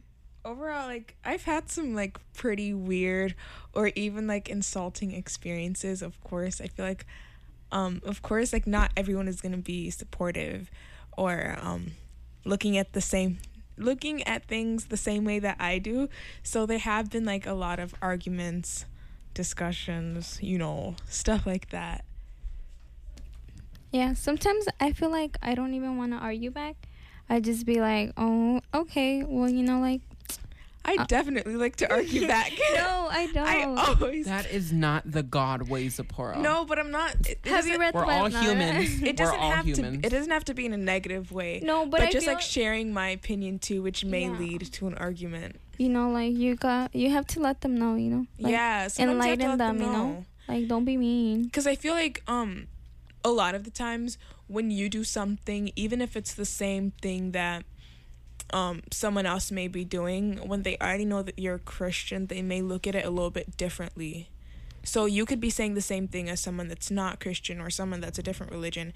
S19: Overall, like I've had some like pretty weird or even like insulting experiences. Of course, I feel like, um, of course, like not everyone is gonna be supportive, or um, looking at the same, looking at things the same way that I do. So there have been like a lot of arguments, discussions, you know, stuff like that.
S4: Yeah, sometimes I feel like I don't even want to argue back. I just be like, "Oh, okay. Well, you know, like
S19: I definitely like to argue <laughs> back.
S4: no, I <laughs> don't.
S19: I always
S2: That is not the God way, Zipporah.
S19: No, but I'm not. It
S4: Have you read the
S2: We're all
S4: Bible?
S2: humans. <laughs>
S19: It
S2: We're
S19: doesn't
S2: all
S19: have
S2: humans.
S19: to. It doesn't have to be in a negative way.
S4: No, but I
S19: just
S4: feel
S19: like
S4: like-
S19: sharing my opinion too, which may
S4: Yeah.
S19: lead to an argument.
S4: You know, like you got you have to let them know. You know. Like,
S19: yeah, sometimes you have to
S4: enlighten
S19: let
S4: them.
S19: them
S4: You know,
S19: know.
S4: like don't be mean.
S19: Because I feel like um, a lot of the times when you do something, even if it's the same thing that um someone else may be doing, when they already know that you're a Christian, they may look at it a little bit differently. So you could be saying the same thing as someone that's not Christian or someone that's a different religion,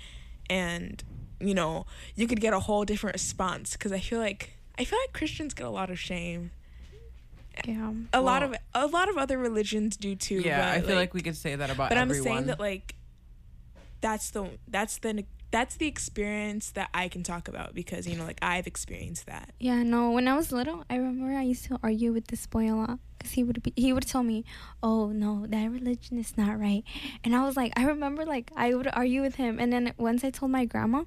S19: and you know you could get a whole different response. Because I feel like I feel like Christians get a lot of shame.
S4: Yeah.
S19: A lot of a lot of other religions do too.
S2: Yeah,
S19: but,
S2: I feel like, we could say that about
S19: but
S2: everyone.
S19: I'm saying that like that's the that's the that's the experience that I can talk about because you know like I've experienced that.
S4: Yeah, no. When I was little, I remember I used to argue with this boy a lot because he would be he would tell me, "Oh no, that religion is not right," and I was like, I remember like I would argue with him, and then once I told my grandma,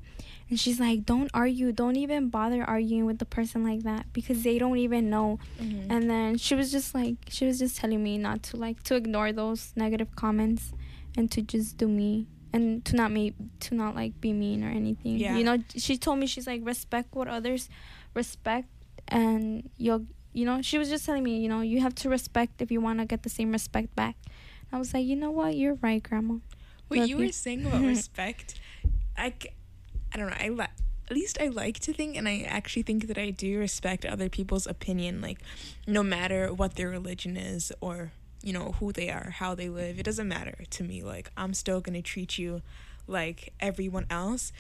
S4: and she's like, "Don't argue, don't even bother arguing with the person like that because they don't even know."
S19: Mhm.
S4: And then she was just like, she was just telling me not to like to ignore those negative comments and to just do me and to not make to not like be mean or anything.
S19: Yeah.
S4: You know, she told me she's like respect what others respect and you'll you know, she was just telling me, you know, you have to respect if you want to get the same respect back. I was like, "You know what? You're right, grandma."
S19: What
S4: Love
S19: you were saying about <laughs> respect, I, I don't know. I li- at least I like to think, and I actually think that I do respect other people's opinion. Like, no matter what their religion is, or you know who they are, how they live, it doesn't matter to me. Like, I'm still gonna treat you like everyone else.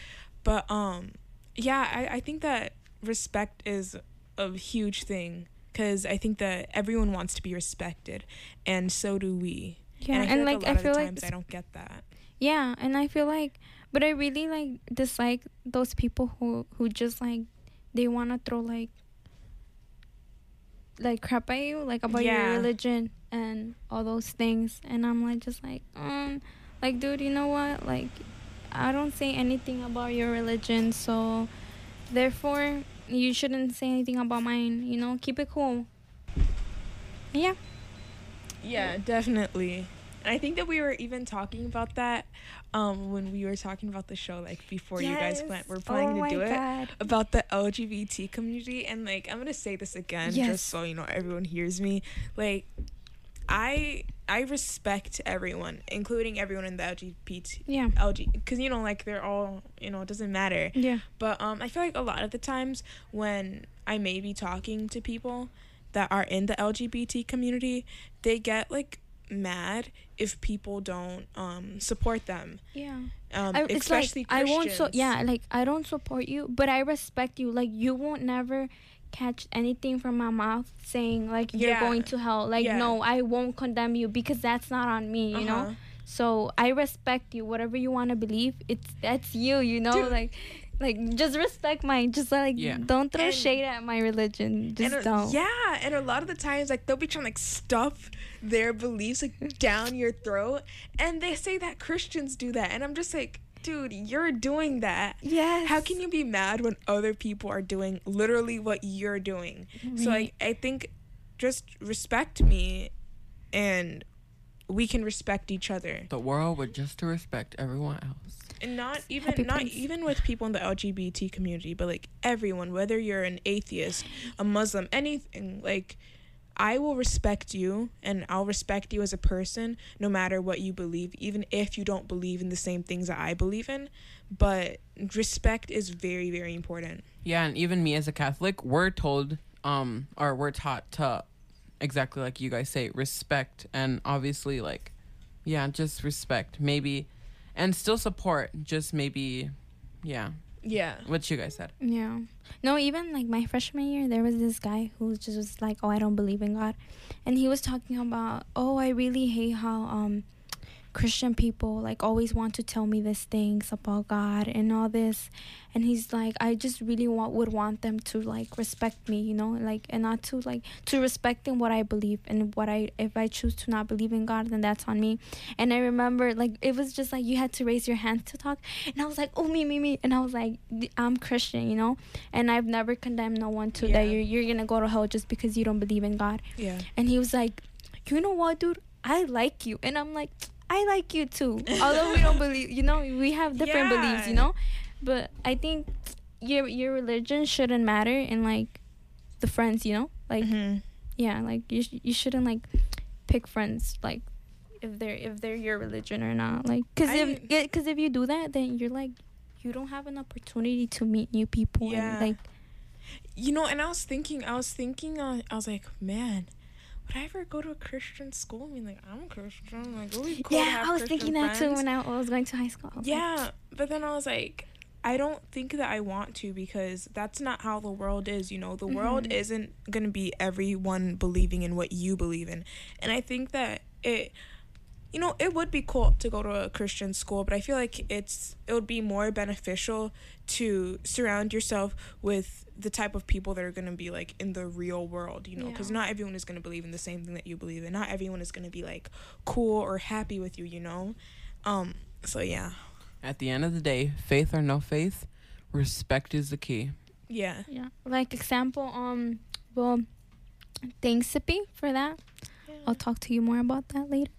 S19: But um, yeah, I I think that respect is a huge thing because I think that everyone wants to be respected, and so do we.
S4: Yeah,
S19: and I feel
S4: and,
S19: like,
S4: like, I feel like
S19: I don't get that.
S4: Yeah, and I feel like, but I really like dislike those people who who just like they want to throw like like crap at you like about
S19: Yeah.
S4: your religion and all those things, and I'm like just like um like dude, you know what? Like I don't say anything about your religion, so therefore you shouldn't say anything about mine. You know, keep it cool. Yeah.
S19: Yeah, definitely. And I think that we were even talking about that um, when we were talking about the show, like before you guys went we're planning
S4: Oh
S19: to do
S4: my
S19: it about the LGBT community. And like, I'm gonna say this again,
S4: Yes.
S19: just so you know everyone hears me. Like, I I respect everyone, including everyone in the LGBT.
S4: Yeah.
S19: LG, because you know, like they're all you know, it doesn't matter.
S4: Yeah.
S19: But um, I feel like a lot of the times when I may be talking to people that are in the LGBT community, they get like mad if people don't um support them.
S4: Yeah.
S19: Um,
S4: I, it's like
S19: especially
S4: I won't so yeah like I don't support you, but I respect you. Like you won't never catch anything from my mouth saying like you're
S19: Yeah.
S4: going to hell. Like
S19: Yeah.
S4: no, I won't condemn you because that's not on me. You
S19: Uh-huh.
S4: know. So I respect you. Whatever you want to believe, it's that's you. You know,
S19: Dude.
S4: like. Like just respect my Just like
S19: Yeah.
S4: don't throw
S19: And-
S4: shade at my religion. Just
S19: and, uh,
S4: don't.
S19: Yeah, and a lot of the times, like they'll be trying to like stuff their beliefs like <laughs> down your throat, and they say that Christians do that, and I'm just like, dude, you're doing that.
S4: Yes.
S19: How can you be mad when other people are doing literally what you're doing? So like, I think just respect me, and we can respect each other.
S2: The world would just to respect everyone else.
S19: and not even
S4: Happy
S19: not
S4: Prince.
S19: even with people in the LGBT community, but like everyone, whether you're an atheist, a Muslim, anything, like I will respect you and I'll respect you as a person no matter what you believe, even if you don't believe in the same things that I believe in. But respect is very, very important.
S2: Yeah, and even me as a Catholic, we're told, um, or we're taught to, exactly like you guys say, respect, and obviously, like, yeah, just respect, maybe, and still support, just maybe, yeah,
S19: Yeah.
S2: what you guys said.
S4: Yeah. No, even like my freshman year, there was this guy who just was like, "Oh, I don't believe in God," and he was talking about, "Oh, I really hate how um Christian people like always want to tell me these things about God and all this," and he's like, "I just really want would want them to like respect me, you know, like and not to like to respecting what I believe and what I if I choose to not believe in God, then that's on me." And I remember like it was just like you had to raise your hand to talk, and I was like, "Oh me me me," and I was like, "I'm Christian, you know." and I've never condemned no one to
S19: Yeah.
S4: that you're you're gonna go to hell just because you don't believe in God.
S19: Yeah.
S4: And he was like, you know what, dude? I like you, and I'm like, I like you too. Although we don't believe, you know, we have <laughs> different beliefs, you know. But I think your your religion shouldn't matter in like the friends, you know, like
S19: Mm-hmm.
S4: yeah, like you sh- you shouldn't like pick friends like if they're if they're your religion or not, like because
S19: I-
S4: if because if you do that, then you're like you don't have an opportunity to meet new people
S19: Yeah.
S4: and like
S19: You know, and I was thinking, I was thinking, uh, I was like, man, would I ever go to a Christian school? I mean, like, I'm a Christian. Like, be cool to
S4: yeah, I was
S19: Christian
S4: thinking that too when I was going to high school. Was like,
S19: Yeah, but then I was like, I don't think that I want to because that's not how the world is. You know, the world
S4: Mhm.
S19: isn't gonna be everyone believing in what you believe in, and I think that it. You know, it would be cool to go to a Christian school, but I feel like it's it would be more beneficial to surround yourself with the type of people that are going to be like in the real world, you know, because
S4: Yeah.
S19: not everyone is going to believe in the same thing that you believe in. Not everyone is going to be like cool or happy with you, you know. Um, so yeah.
S2: At the end of the day, faith or no faith, respect is the key.
S19: Yeah.
S4: Yeah. Like example, um, well, thanks Sippy for that. I'll talk to you more about that later.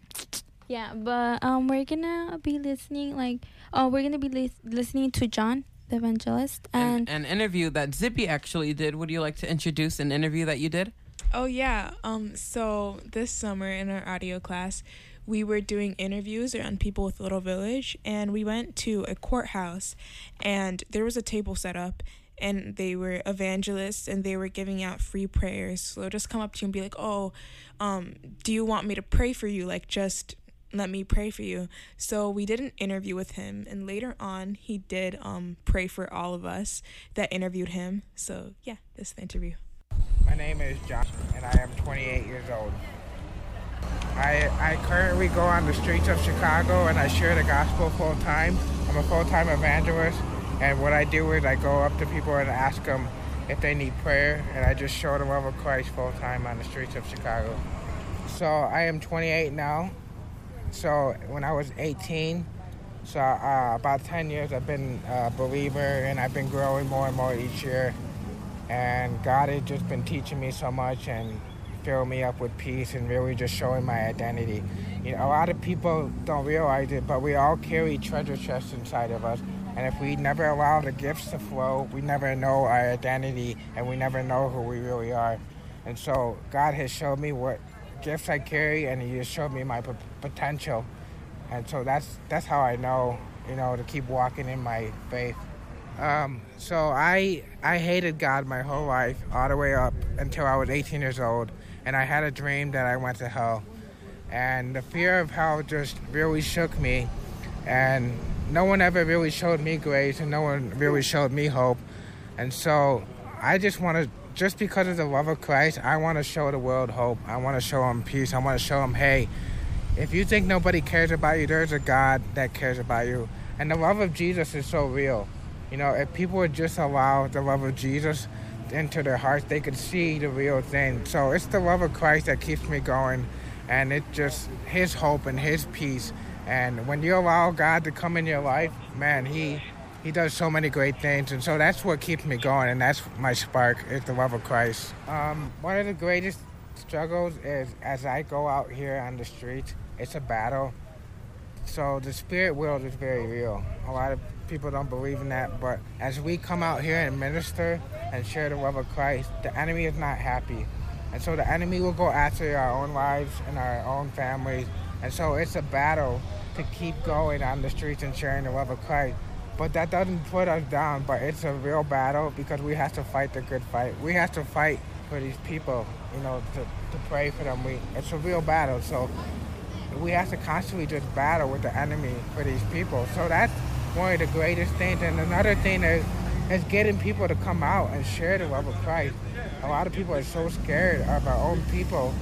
S4: Yeah, but um, we're gonna be listening like, oh, we're gonna be lis- listening to John the Evangelist, and
S2: An interview that Zippy actually did. Would you like to introduce an interview that you did?
S19: Oh yeah. Um so this summer in our audio class, we were doing interviews around people with Little Village and we went to a courthouse and there was a table set up and they were evangelists and they were giving out free prayers. So they'll just come up to you and be like, "Oh, um do you want me to pray for you? Like just let me pray for you." So we did an interview with him and later on he did um pray for all of us that interviewed him. So, yeah, this is the interview.
S20: My name is Josh, and I am 28 years old. I, I currently go on the streets of Chicago and I share the gospel full time. I'm a full time evangelist, and what I do is I go up to people and ask them if they need prayer, and I just show the love of Christ full time on the streets of Chicago. So I am 28 now. So when I was 18, so uh, about 10 years, I've been a believer, and I've been growing more and more each year. And God has just been teaching me so much and filling me up with peace and really just showing my identity. You know, a lot of people don't realize it, but we all carry treasure chests inside of us. And if we never allow the gifts to flow, we never know our identity and we never know who we really are. And so God has showed me what gifts I carry and He just showed me my p- potential. And so that's that's how I know, you know, to keep walking in my faith. Um, so I I hated God my whole life, all the way up until I was 18 years old, and I had a dream that I went to hell, and the fear of hell just really shook me, and no one ever really showed me grace, and no one really showed me hope, and so I just want to. Just because of the love of Christ, I want to show the world hope. I want to show them peace. I want to show them, hey, if you think nobody cares about you, there's a God that cares about you. And the love of Jesus is so real. You know, if people would just allow the love of Jesus into their hearts, they could see the real thing. So it's the love of Christ that keeps me going, and it's just His hope and His peace. And when you allow God to come in your life, man, He He does so many great things, and so that's what keeps me going, and that's my spark is the love of Christ. Um, one of the greatest struggles is as I go out here on the streets, it's a battle. So the spirit world is very real. A lot of people don't believe in that, but as we come out here and minister and share the love of Christ, the enemy is not happy. And so the enemy will go after our own lives and our own families. And so it's a battle to keep going on the streets and sharing the love of Christ. But that doesn't put us down, but it's a real battle because we have to fight the good fight. We have to fight for these people, you know, to, to pray for them. We, it's a real battle. So we have to constantly just battle with the enemy for these people. So that's one of the greatest things. And another thing is, is getting people to come out and share the love of Christ. A lot of people are so scared of our own people,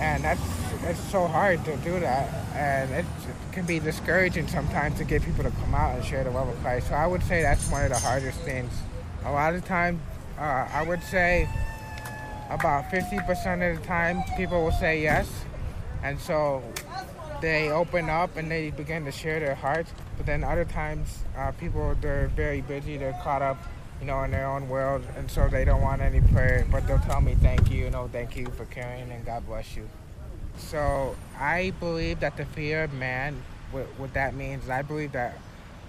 S20: and that's it's so hard to do that. And it can be discouraging sometimes to get people to come out and share the love of Christ. So I would say that's one of the hardest things. A lot of times, uh, I would say about 50% of the time, people will say yes. And so they open up and they begin to share their hearts. But then other times, uh, people they're very busy. They're caught up, you know, in their own world, and so they don't want any prayer. But they'll tell me, "Thank you, you know, thank you for caring, and God bless you." So I believe that the fear of man, what, what that means, is I believe that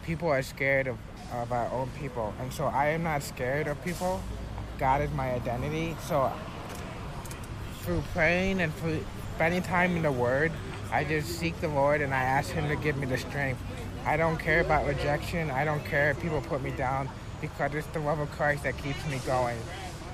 S20: people are scared of, of our own people, and so I am not scared of people. God is my identity. So through praying and through spending time in the Word, I just seek the Lord and I ask Him to give me the strength. I don't care about rejection. I don't care if people put me down because it's the love of Christ that keeps me going.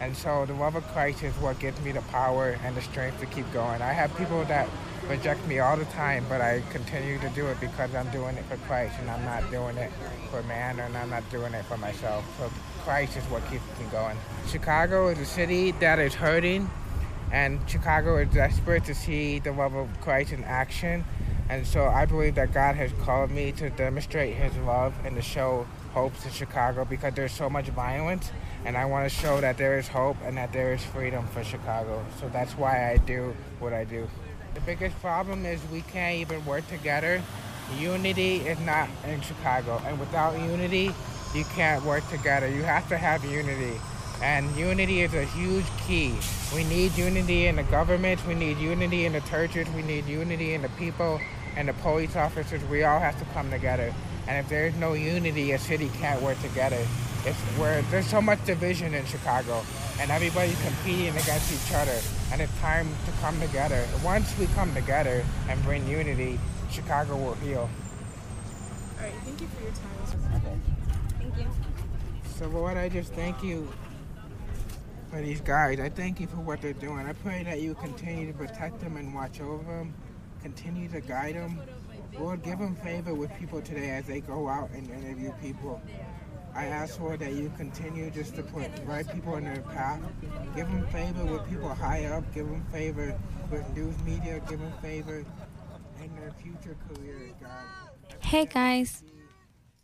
S20: And so the love of Christ is what gives me the power and the strength to keep going. I have people that reject me all the time, but I continue to do it because I'm doing it for Christ and I'm not doing it for man and I'm not doing it for myself. So Christ is what keeps me going. Chicago is a city that is hurting and Chicago is desperate to see the love of Christ in action. And so I believe that God has called me to demonstrate His love and to show hope to Chicago because there's so much violence. And I want to show that there is hope and that there is freedom for Chicago. So that's why I do what I do. The biggest problem is we can't even work together. Unity is not in Chicago. And without unity, you can't work together. You have to have unity. And unity is a huge key. We need unity in the government, we need unity in the churches, we need unity in the people and the police officers. We all have to come together. And if there's no unity, a city can't work together. It's where there's so much division in Chicago and everybody's competing against each other. And it's time to come together. Once we come together and bring unity, Chicago will heal.
S19: All right, thank you for your time.
S11: Thank you.
S20: So Lord, I just thank you for these guys. I thank you for what they're doing. I pray that you continue to protect them and watch over them, continue to guide them. Lord, give them favor with people today as they go out and interview people. I ask for that you continue just to put right people in their path. Give them favor with people high up. Give them favor with news media. Give them favor in their future careers, God.
S4: Hey guys,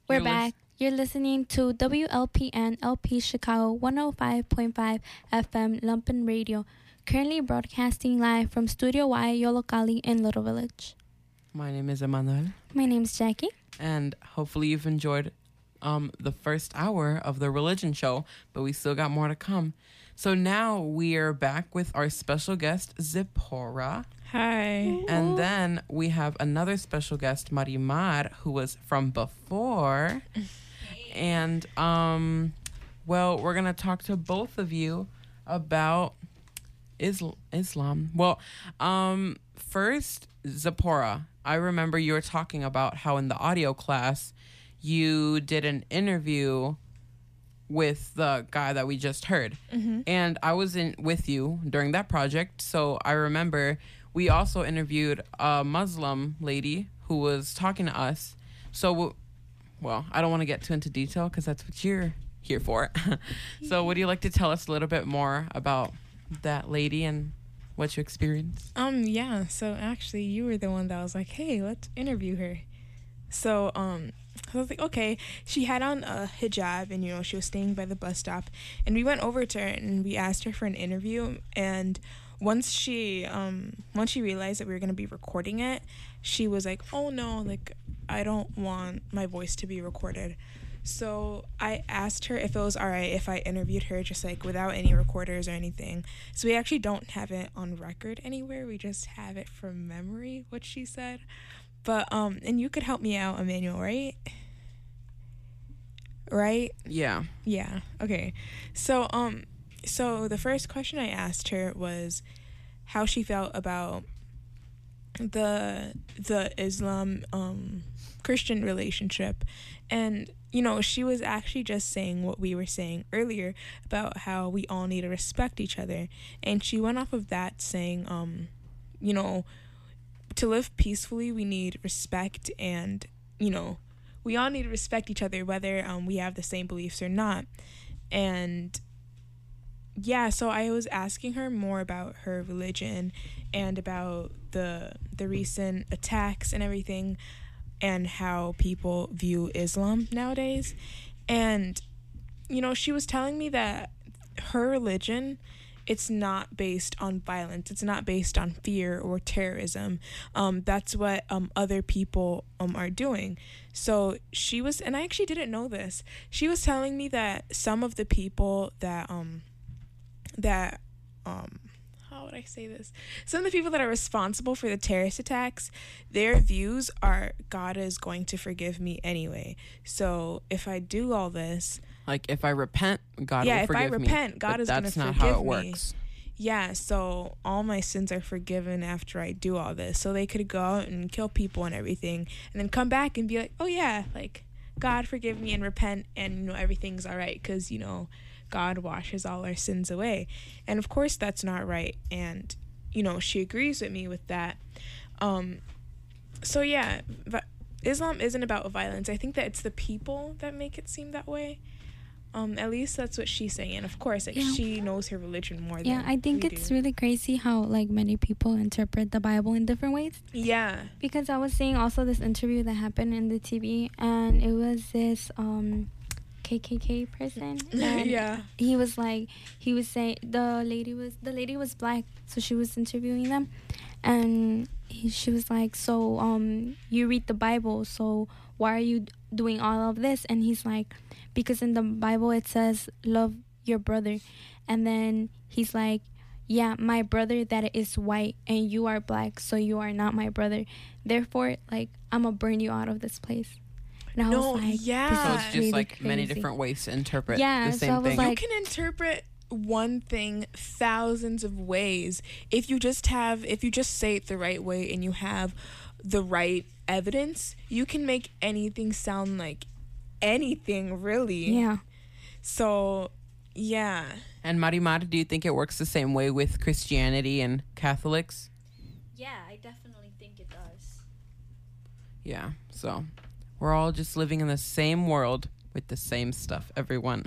S4: we're
S20: You're
S4: back. You're listening to WLPN LP Chicago 105.5 FM Lumpen Radio, currently broadcasting live from Studio Y Yollocalli in Little Village.
S2: My name is Emmanuel,
S4: My name is Jackie.
S2: and hopefully you've enjoyed um, the first hour of the religion show, but we still got more to come. So now we are back with our special guest, Zipporah.
S19: Hi.
S2: And then we have another special guest, Marimar, who was from before. And um well, we're going to talk to both of you about Isl- Islam. Well, um first Zipporah, I remember you were talking about how in the audio class you did an interview with the guy that we just heard.
S19: Mhm.
S2: And I was in with you during that project, so I remember we also interviewed a Muslim lady who was talking to us. So, well, I don't want to get too into detail because that's what you're here for. <laughs> so, would you like to tell us a little bit more about that lady and what you experienced?
S19: Um, yeah. So actually, you were the one that was like, "Hey, let's interview her." So, um, I was like, "Okay." She had on a hijab, and you know, she was staying by the bus stop, and we went over to her and we asked her for an interview. And once she, um, once she realized that we were gonna be recording it, she was like, "Oh no, like I don't want my voice to be recorded." So I asked her if it was alright if I interviewed her just like without any recorders or anything. So we actually don't have it on record anywhere. We just have it from memory, what she said. But um and you could help me out, Emmanuel, right? Right?
S2: Yeah.
S19: Yeah. Okay. So um so the first question I asked her was how she felt about the the Islam um Christian relationship and you know she was actually just saying what we were saying earlier about how we all need to respect each other. And she went off of that saying um you know to live peacefully we need respect and you know we all need to respect each other whether um we have the same beliefs or not. And yeah so i was asking her more about her religion and about the the recent attacks and everything and how people view islam nowadays. And you know she was telling me that her religion it's not based on violence. It's not based on fear or terrorism. Um, that's what um, other people um, are doing. So she was and i actually didn't know this. She was telling me that some of the people that um that um would I say this? Some of the people that are responsible for the terrorist attacks, their views are God is going to forgive me anyway. So if I do all this,
S2: Like if I repent, God
S19: yeah,
S2: will
S19: if I
S2: forgive me.
S19: repent, God is going to forgive me.
S2: that's not how it
S19: me.
S2: works.
S19: Yeah, so all my sins are forgiven after I do all this. So they could go out and kill people and everything, and then come back and be like, "Oh yeah, like God forgive me and repent, and you know everything's all right because you know God washes all our sins away." And of course, that's not right. And you know she agrees with me with that. Um, so yeah, but Islam isn't about violence. I think that it's the people that make it seem that way. Um, at least that's what she's saying. And of course, like
S4: Yeah.
S19: she knows her religion more
S4: Yeah,
S19: than
S4: I think it's
S19: do.
S4: really crazy how like many people interpret the Bible in different ways.
S19: Yeah.
S4: Because I was seeing also this interview that happened in the TV, and it was this um KKK person. <laughs> and
S19: Yeah.
S4: He was like, he was saying the lady was the lady was black, so she was interviewing them, and he, she was like, so um you read the Bible, so why are you doing all of this? And he's like, because in the Bible it says love your brother, and then he's like. Yeah, my brother that is white and you are black, so you are not my brother. Therefore, like I'm gonna burn you out of this place. And I
S19: No,
S4: was like,
S19: yeah.
S2: So it's just
S4: really
S2: like many different ways to interpret
S4: Yeah,
S2: the
S4: so
S2: same
S4: I was
S2: thing.
S4: like-
S19: you can interpret one thing thousands of ways if you just have if you just say it the right way and you have the right evidence you can make anything sound like anything really
S4: Yeah.
S19: so yeah
S2: And Marimar, do you think it works the same way with Christianity and Catholics?
S12: Yeah, I definitely think it does.
S2: Yeah. So we're all just living in the same world, with the same stuff, everyone.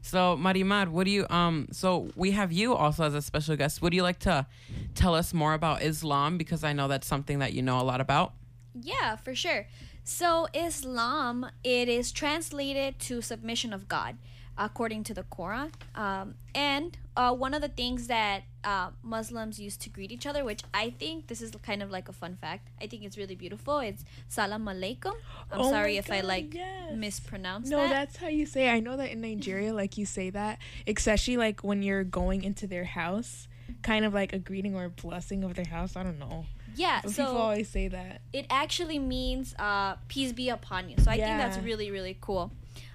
S2: So, Marimar, what do you um so we have you also as a special guest. Would you like to tell us more about Islam because I know that's something that you know a lot about?
S12: Yeah, for sure. So Islam, it is translated to submission of God, according to the Quran. Um, and uh, one of the things that uh, Muslims use to greet each other, which I think this is kind of like a fun fact. I think it's really beautiful. It's Salam Alaikum. I'm
S19: Oh
S12: sorry if I like
S19: yes.
S12: mispronounce
S19: No,
S12: that.
S19: that's how you say. it. I know that in Nigeria, like you say that, especially like when you're going into their house, kind of like a greeting or a blessing of their house. I don't know.
S12: Yeah,
S19: But
S12: so
S19: people always say that.
S12: it actually means uh, peace be upon you. So I think that's really really cool.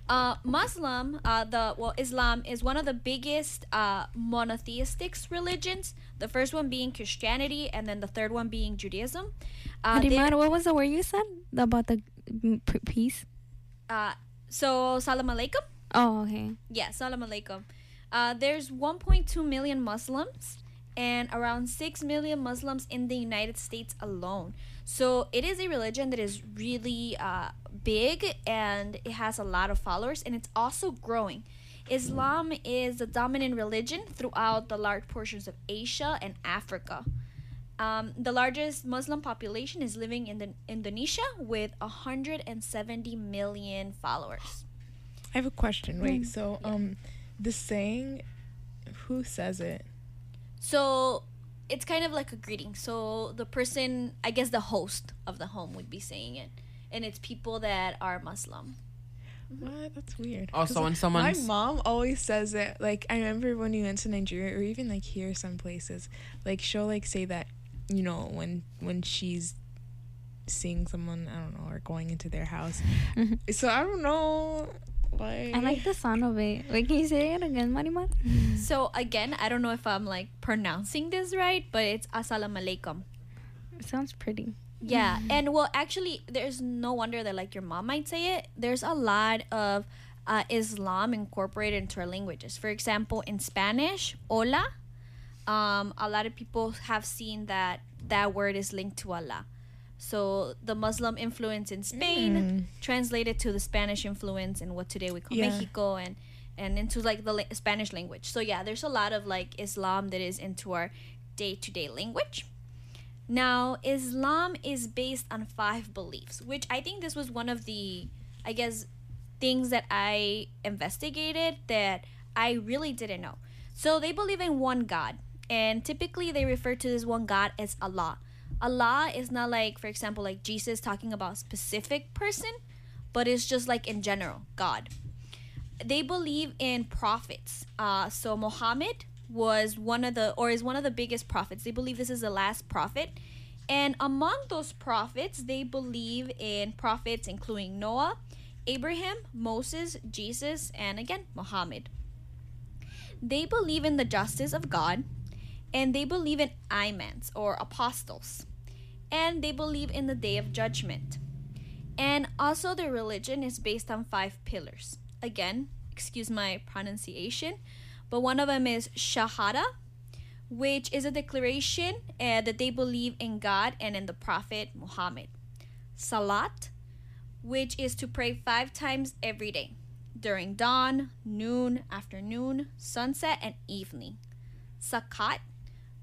S12: Uh, Muslim, uh, the well, Islam is one of the biggest uh, monotheistic religions. The first one being Christianity, and then the third one being Judaism. Uh,
S4: what was the word you said about the mm, peace?
S12: uh, so salam alaikum.
S4: Oh, okay.
S12: Yeah, salam alaikum. Uh, there's 1.2 million Muslims and around 6 million Muslims in the United States alone. So it is a religion that is really uh, big and it has a lot of followers and it's also growing. Islam is the dominant religion throughout the large portions of Asia and Africa. Um, the largest Muslim population is living in the Indonesia with 170 million followers.
S19: I have a question. Wait,
S12: Mm.
S19: so um, the saying, who says it?
S12: So it's kind of like a greeting. So the person, I guess the host of the home would be saying it. And it's people that are Muslim.
S19: What? That's weird.
S2: Oh, so <laughs>
S19: 'Cause
S2: when someone's-
S19: my mom always says it. Like I remember when we went to Nigeria, or even like here, some places, like she'll like say that, you know, when when she's seeing someone, I don't know, or going into their house. <laughs> so I don't know. Like
S4: I like the sound of it. Wait, can you say it again, Marimar? Mm.
S12: So again, I don't know if I'm like pronouncing this right, but it's assalamu alaikum.
S4: It sounds pretty.
S12: Yeah, and well, actually, there's no wonder that like your mom might say it. There's a lot of uh, Islam incorporated into our languages. For example, in Spanish, hola, um, a lot of people have seen that that word is linked to Allah. So the Muslim influence in Spain
S19: Mm.
S12: translated to the Spanish influence in what today we call
S19: Yeah.
S12: Mexico and and into like the la- Spanish language. So yeah, there's a lot of like Islam that is into our day-to-day language. Now, Islam is based on five beliefs, which I think this was one of the, I guess, things that I investigated that I really didn't know. So they believe in one God, and typically they refer to this one God as Allah. Allah is not like, for example, like Jesus talking about a specific person, but it's just like in general, God. They believe in prophets. Uh, so Muhammad was one of the, or is one of the biggest prophets. They believe this is the last prophet. And among those prophets, they believe in prophets including Noah, Abraham, Moses, Jesus, and again, Muhammad. They believe in the justice of God, and they believe in imams or apostles, and they believe in the day of judgment. And also, their religion is based on five pillars. Again, excuse my pronunciation, but one of them is Shahada, which is a declaration uh, that they believe in God and in the Prophet Muhammad. Salat, which is to pray five times every day during dawn, noon, afternoon, sunset, and evening. Zakat,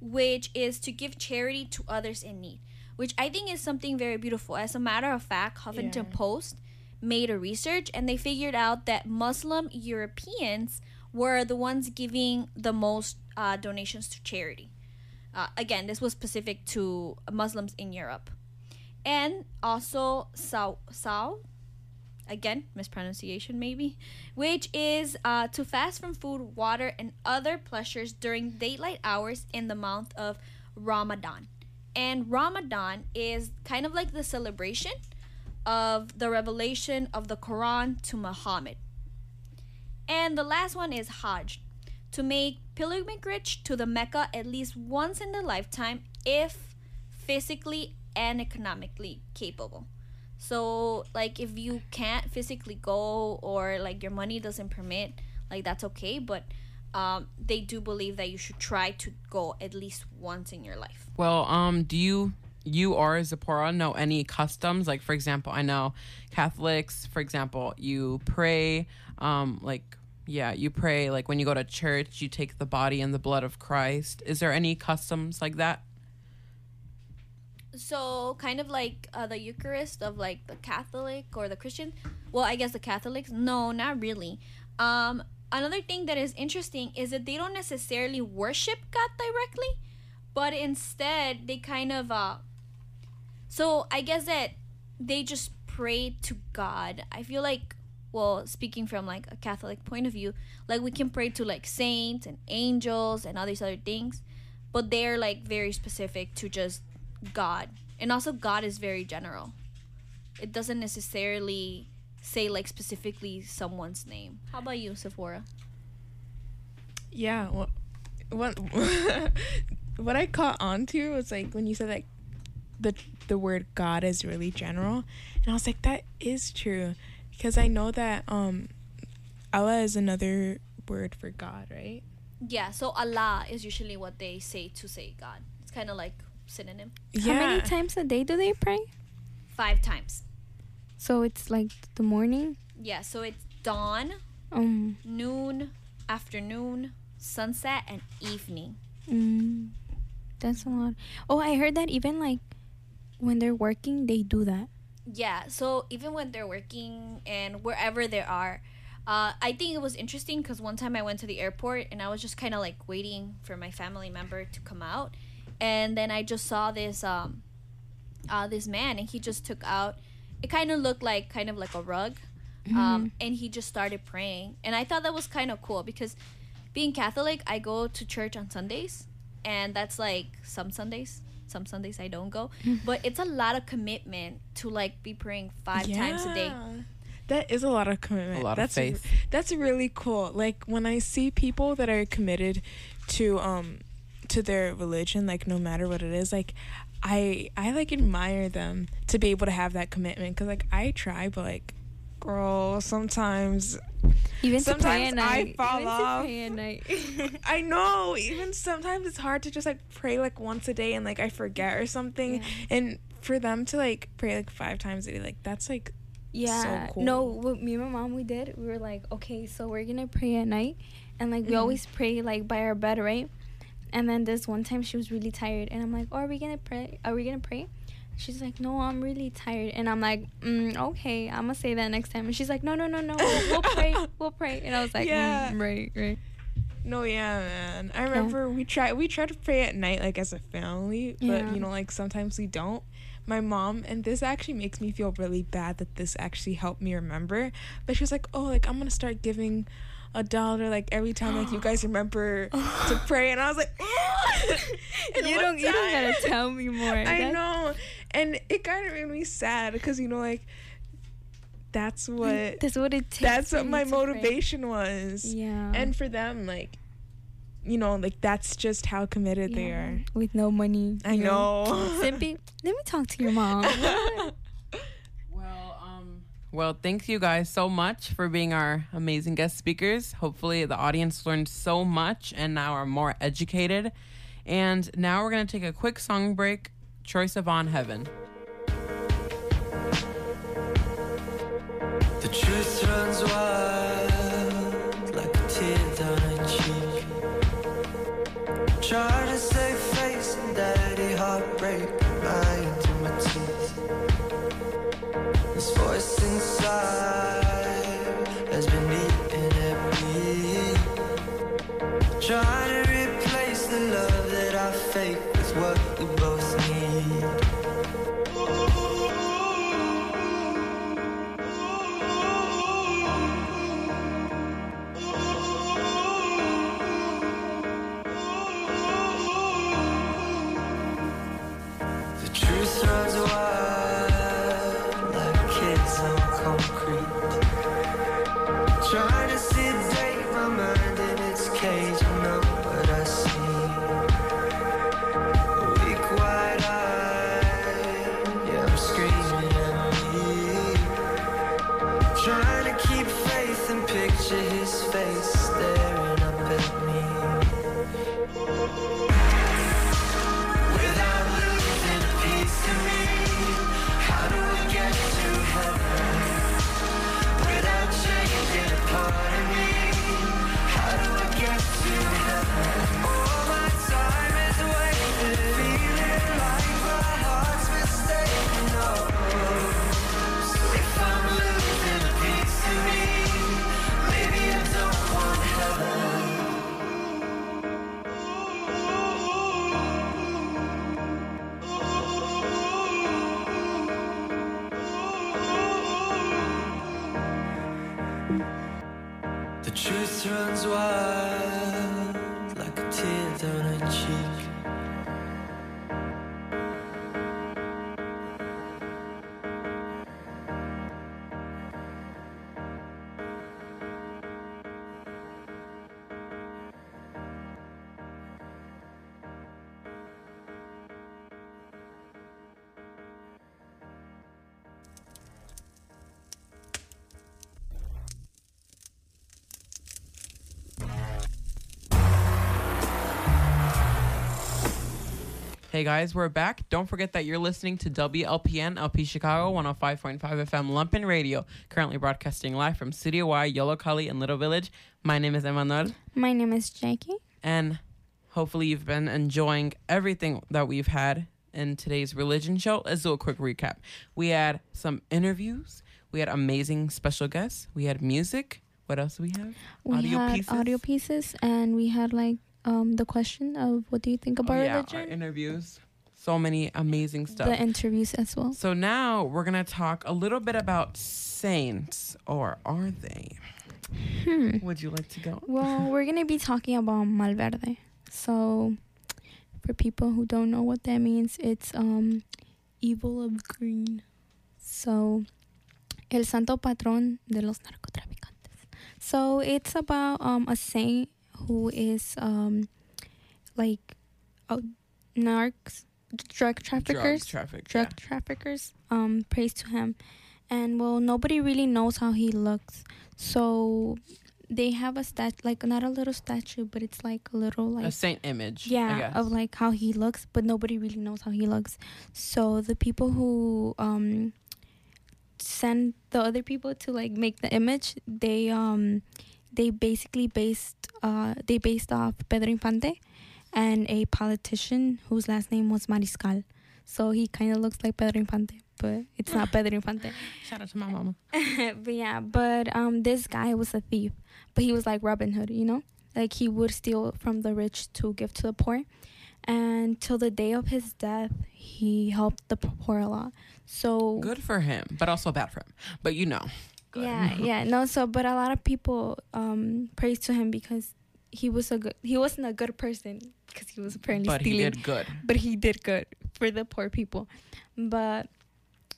S12: which is to give charity to others in need, which I think is something very beautiful. As a matter of fact, Huffington
S19: Yeah.
S12: Post made a research and they figured out that Muslim Europeans were the ones giving the most uh, donations to charity. Uh, again, this was specific to Muslims in Europe. And also Sao, Sao again, mispronunciation maybe, which is uh, to fast from food, water, and other pleasures during daylight hours in the month of Ramadan. And Ramadan is kind of like the celebration of the revelation of the Quran to Muhammad. And the last one is Hajj, to make pilgrimage to the Mecca at least once in the lifetime if physically and economically capable. So, like, if you can't physically go or like your money doesn't permit, like that's okay. But um, they do believe that you should try to go at least once in your life.
S2: Well, um, do you you or Zipporah know any customs? Like, for example, I know Catholics, for example, you pray, um, like, yeah, you pray, like, when you go to church, you take the body and the blood of Christ. Is there any customs like that?
S12: so kind of like uh, the Eucharist of like the Catholic or the Christian. Well, I guess the Catholics. No, not really. Um, another thing that is interesting is that they don't necessarily worship God directly, but instead they kind of uh. So I guess that they just pray to God. I feel like, well, speaking from like a Catholic point of view, like we can pray to like saints and angels and all these other things, but they're like very specific to just God. And also God is very general. It doesn't necessarily say like specifically someone's name. How about you, Zipporah?
S19: Yeah, what what <laughs> what I caught on to was like when you said like the the word God is really general, and I was like that is true because I know that um Allah is another word for God, right?
S12: Yeah, so Allah is usually what they say to say God. It's kind of like synonym. Yeah.
S4: How many times a day do they pray?
S12: Five times.
S4: So it's like the morning.
S12: Yeah, so it's dawn,
S4: Um.
S12: noon, afternoon, sunset, and evening.
S4: Mm, that's a lot. Oh, I heard that even like when they're working, they do that.
S12: Yeah, so even when they're working and wherever they are, uh, I think it was interesting because one time I went to the airport and I was just kind of like waiting for my family member to come out, and then I just saw this um, uh, this man and he just took out. It kind of looked like kind of like a rug, um,
S4: Mhm.
S12: and he just started praying, and I thought that was kind of cool because being Catholic, I go to church on Sundays, and that's like some Sundays. Some Sundays I don't go, <laughs> but it's a lot of commitment to like be praying five times a day.
S19: That is a lot of commitment.
S2: A lot of
S19: that's
S2: faith.
S19: that's really cool. Like when I see people that are committed to um to their religion, like no matter what it is, like I I like admire them to be able to have that commitment because like I try, but like girl, sometimes
S4: Even to
S19: sometimes
S4: pray
S19: I
S4: night.
S19: fall
S4: to
S19: off. <laughs> <laughs> I know. Even sometimes it's hard to just like pray like once a day and like I forget or something. And for them to like pray like five times a day, like that's like
S4: Yeah.
S19: so cool.
S4: No, what me and my mom we did, we were like, okay, so we're gonna pray at night, and like we
S19: Mhm.
S4: always pray like by our bed, right? And then this one time she was really tired, and I'm like, oh, are we gonna pray? Are we gonna pray? She's like, no, I'm really tired, and I'm like, mm, okay, I'm gonna say that next time. And she's like, no, no, no, no, we'll, pray, we'll pray. <laughs> And I was like,
S19: Yeah.
S4: mm, right, right.
S19: No, yeah, man. I remember we try we try to pray at night like as a family, but
S4: Yeah.
S19: you know, like sometimes we don't. My mom and this actually makes me feel really bad that this actually helped me remember. But she was like, "Oh, like I'm gonna start giving a dollar like every time like you <gasps> guys remember to <laughs> pray," and I was like, <laughs> And
S4: You don't- you don't gotta tell me more.
S19: I know, and it kind of made me sad because you know, like that's what
S4: That's what it takes.
S19: that's what my
S4: to pray.
S19: motivation was.
S4: Yeah.
S19: And for them, like, you know, like that's just how committed they are.
S4: with no money.
S19: I
S4: you
S19: know.
S4: Simpy, <laughs> let me talk to your mom.
S2: Well, thank you guys so much for being our amazing guest speakers. Hopefully, the audience learned so much and now are more educated. And now we're going to take a quick song break. Choice of On Heaven.
S21: The truth runs wild like a tear down cheek. Try to runs wild
S2: Hey guys, we're back. Don't forget that you're listening to WLPN LP Chicago 105.5 FM Lumpen Radio, currently broadcasting live from Studio Y, Yollocalli, and Little Village. My name is Emmanuel,
S4: My name is Jackie.
S2: and hopefully you've been enjoying everything that we've had in today's religion show. Let's do a quick recap. We had some interviews, we had amazing special guests, we had music. What else do we have?
S4: We had audio pieces, and we had like um the question of what do you think about
S2: Oh, yeah, our
S4: religion?
S2: interviews. So many amazing stuff.
S4: The interviews as well.
S2: So now we're gonna talk a little bit about saints, or are they?
S4: Hmm.
S2: Would you like to go?
S4: Well, <laughs> we're gonna be talking about Malverde. So, for people who don't know what that means, it's um, evil of green. So, el santo patrón de los narcotraficantes. So it's about um a saint who is um like uh, narcs, drug traffickers,
S2: traffic,
S4: drug traffickers. Um, praise to him, and well, nobody really knows how he looks. So they have a stat like not a little statue, but it's like a little like
S2: a saint image.
S4: Yeah of like how he looks but nobody really knows how he looks so the people who um send the other people to like make the image they um they basically based uh they based off pedro infante and a politician whose last name was mariscal so he kind of looks like pedro infante but it's not pedro infante <laughs>
S2: Shout out to my mama. <laughs>
S4: but yeah, but um, this guy was a thief, but he was like Robin Hood, you know, like he would steal from the rich to give to the poor, and till the day of his death, he helped the poor a lot. So
S2: Good for him, but also bad for him. But you know.
S4: Yeah, yeah, no. So, but a lot of people um praise to him because he was a good. He wasn't a good person because he was apparently
S2: But he
S4: stealing.
S2: did good.
S4: But he did good for the poor people. But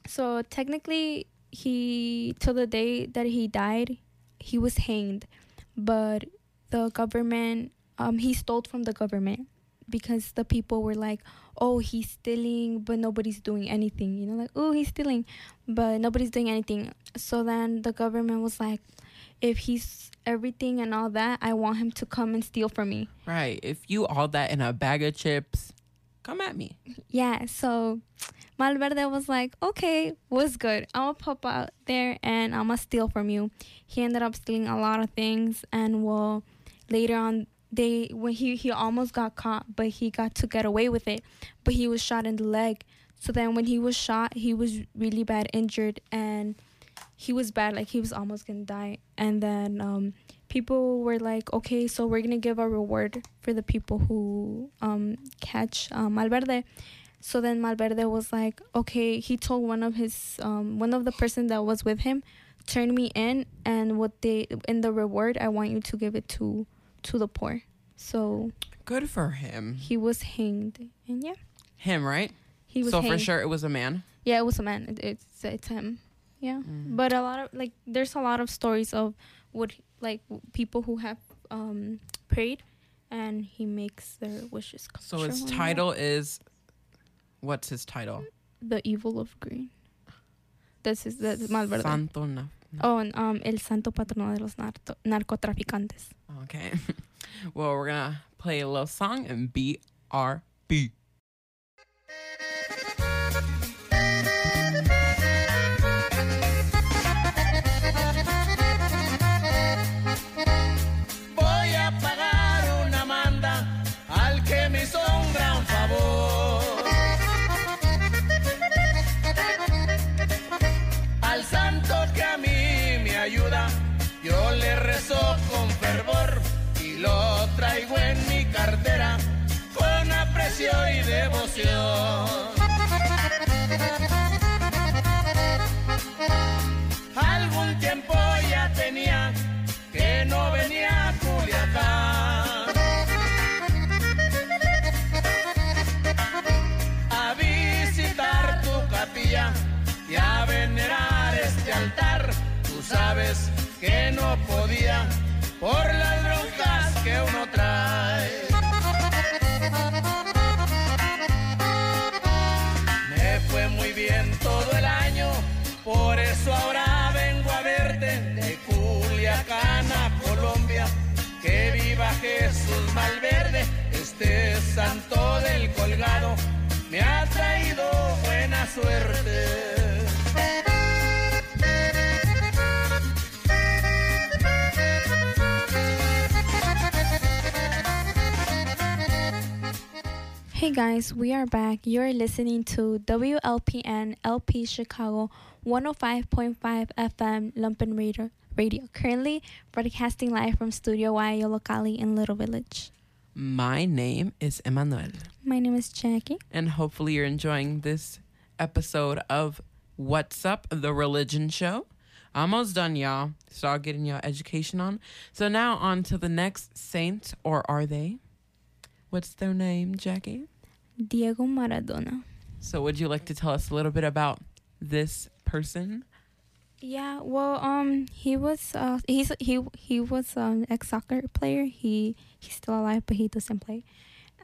S4: so technically, he till the day that he died, he was hanged. But the government, um, he stole from the government because the people were like, "Oh, he's stealing," but nobody's doing anything. You know, like, "Oh, he's stealing," but nobody's doing anything. So then the government was like, "If he's everything and all that, I want him to come and steal from me."
S2: Right. If you all that in a bag of chips, come at me.
S4: Yeah, so Malverde was like, okay, was good? I'm gonna pop out there and I'm gonna steal from you. He ended up stealing a lot of things, and well, later on, they when he he almost got caught, but he got to get away with it. But he was shot in the leg. So then when he was shot, he was really bad injured, and he was bad, like he was almost gonna die. And then um, people were like, okay, so we're gonna give a reward for the people who um, catch um, Malverde. So then Malverde was like, okay, he told one of his um, one of the person that was with him, turn me in, and what they in the reward, I want you to give it to to the poor. So
S2: Good for him.
S4: he was hanged, and yeah,
S2: Him, right?
S4: He was
S2: So for sure it was a man.
S4: yeah, it was a man. It, it's it's him. Yeah, but a lot of like there's a lot of stories of what like people who have um prayed, and he makes their wishes come
S2: So his title is what's his title?
S4: the evil of green. That's his that's Malverde.
S2: Santo
S4: Oh, um, el santo patrono de los narco- narcotraficantes.
S2: Okay. <laughs> well, we're gonna play a little song and BRB.
S16: devoción. Algún tiempo ya tenía que no venía a Culiacán. A visitar tu capilla y a venerar este altar. Tú sabes
S22: que no podía por las broncas que uno trae. Malverde, este santo del colgado, me ha traído buena suerte.
S4: Hey guys, we are back. You're listening to WLPN LP Chicago 105.5 FM Lumpen Radio, Radio. Currently broadcasting live from Studio Y Yollocalli in Little Village.
S2: My name is Emmanuel,
S4: My name is Jackie.
S2: and hopefully you're enjoying this episode of What's Up, the Religion Show. Almost done, y'all. Start getting your education on. So now on to the next saint, or are they? What's their name, Jackie?
S4: Diego Maradona.
S2: So would you like to tell us a little bit about this person?
S4: Yeah, well, um, he was uh, he's he he was an ex soccer player. He he's still alive, but he doesn't play,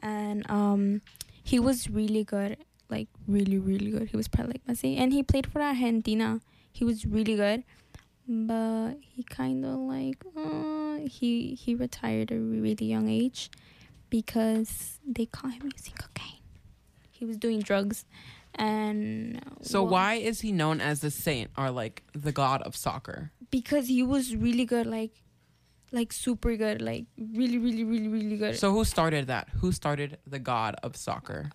S4: and um, he was really good, like really really good. He was probably like Messi, and he played for Argentina. He was really good, but he kind of like uh, he he retired at a really young age because they caught him using cocaine. He was doing drugs, and
S2: So
S4: well,
S2: why is he known as the saint or like the god of soccer?
S4: because he was really good like like super good like really really really really good.
S2: So who started that? Who started the god of soccer?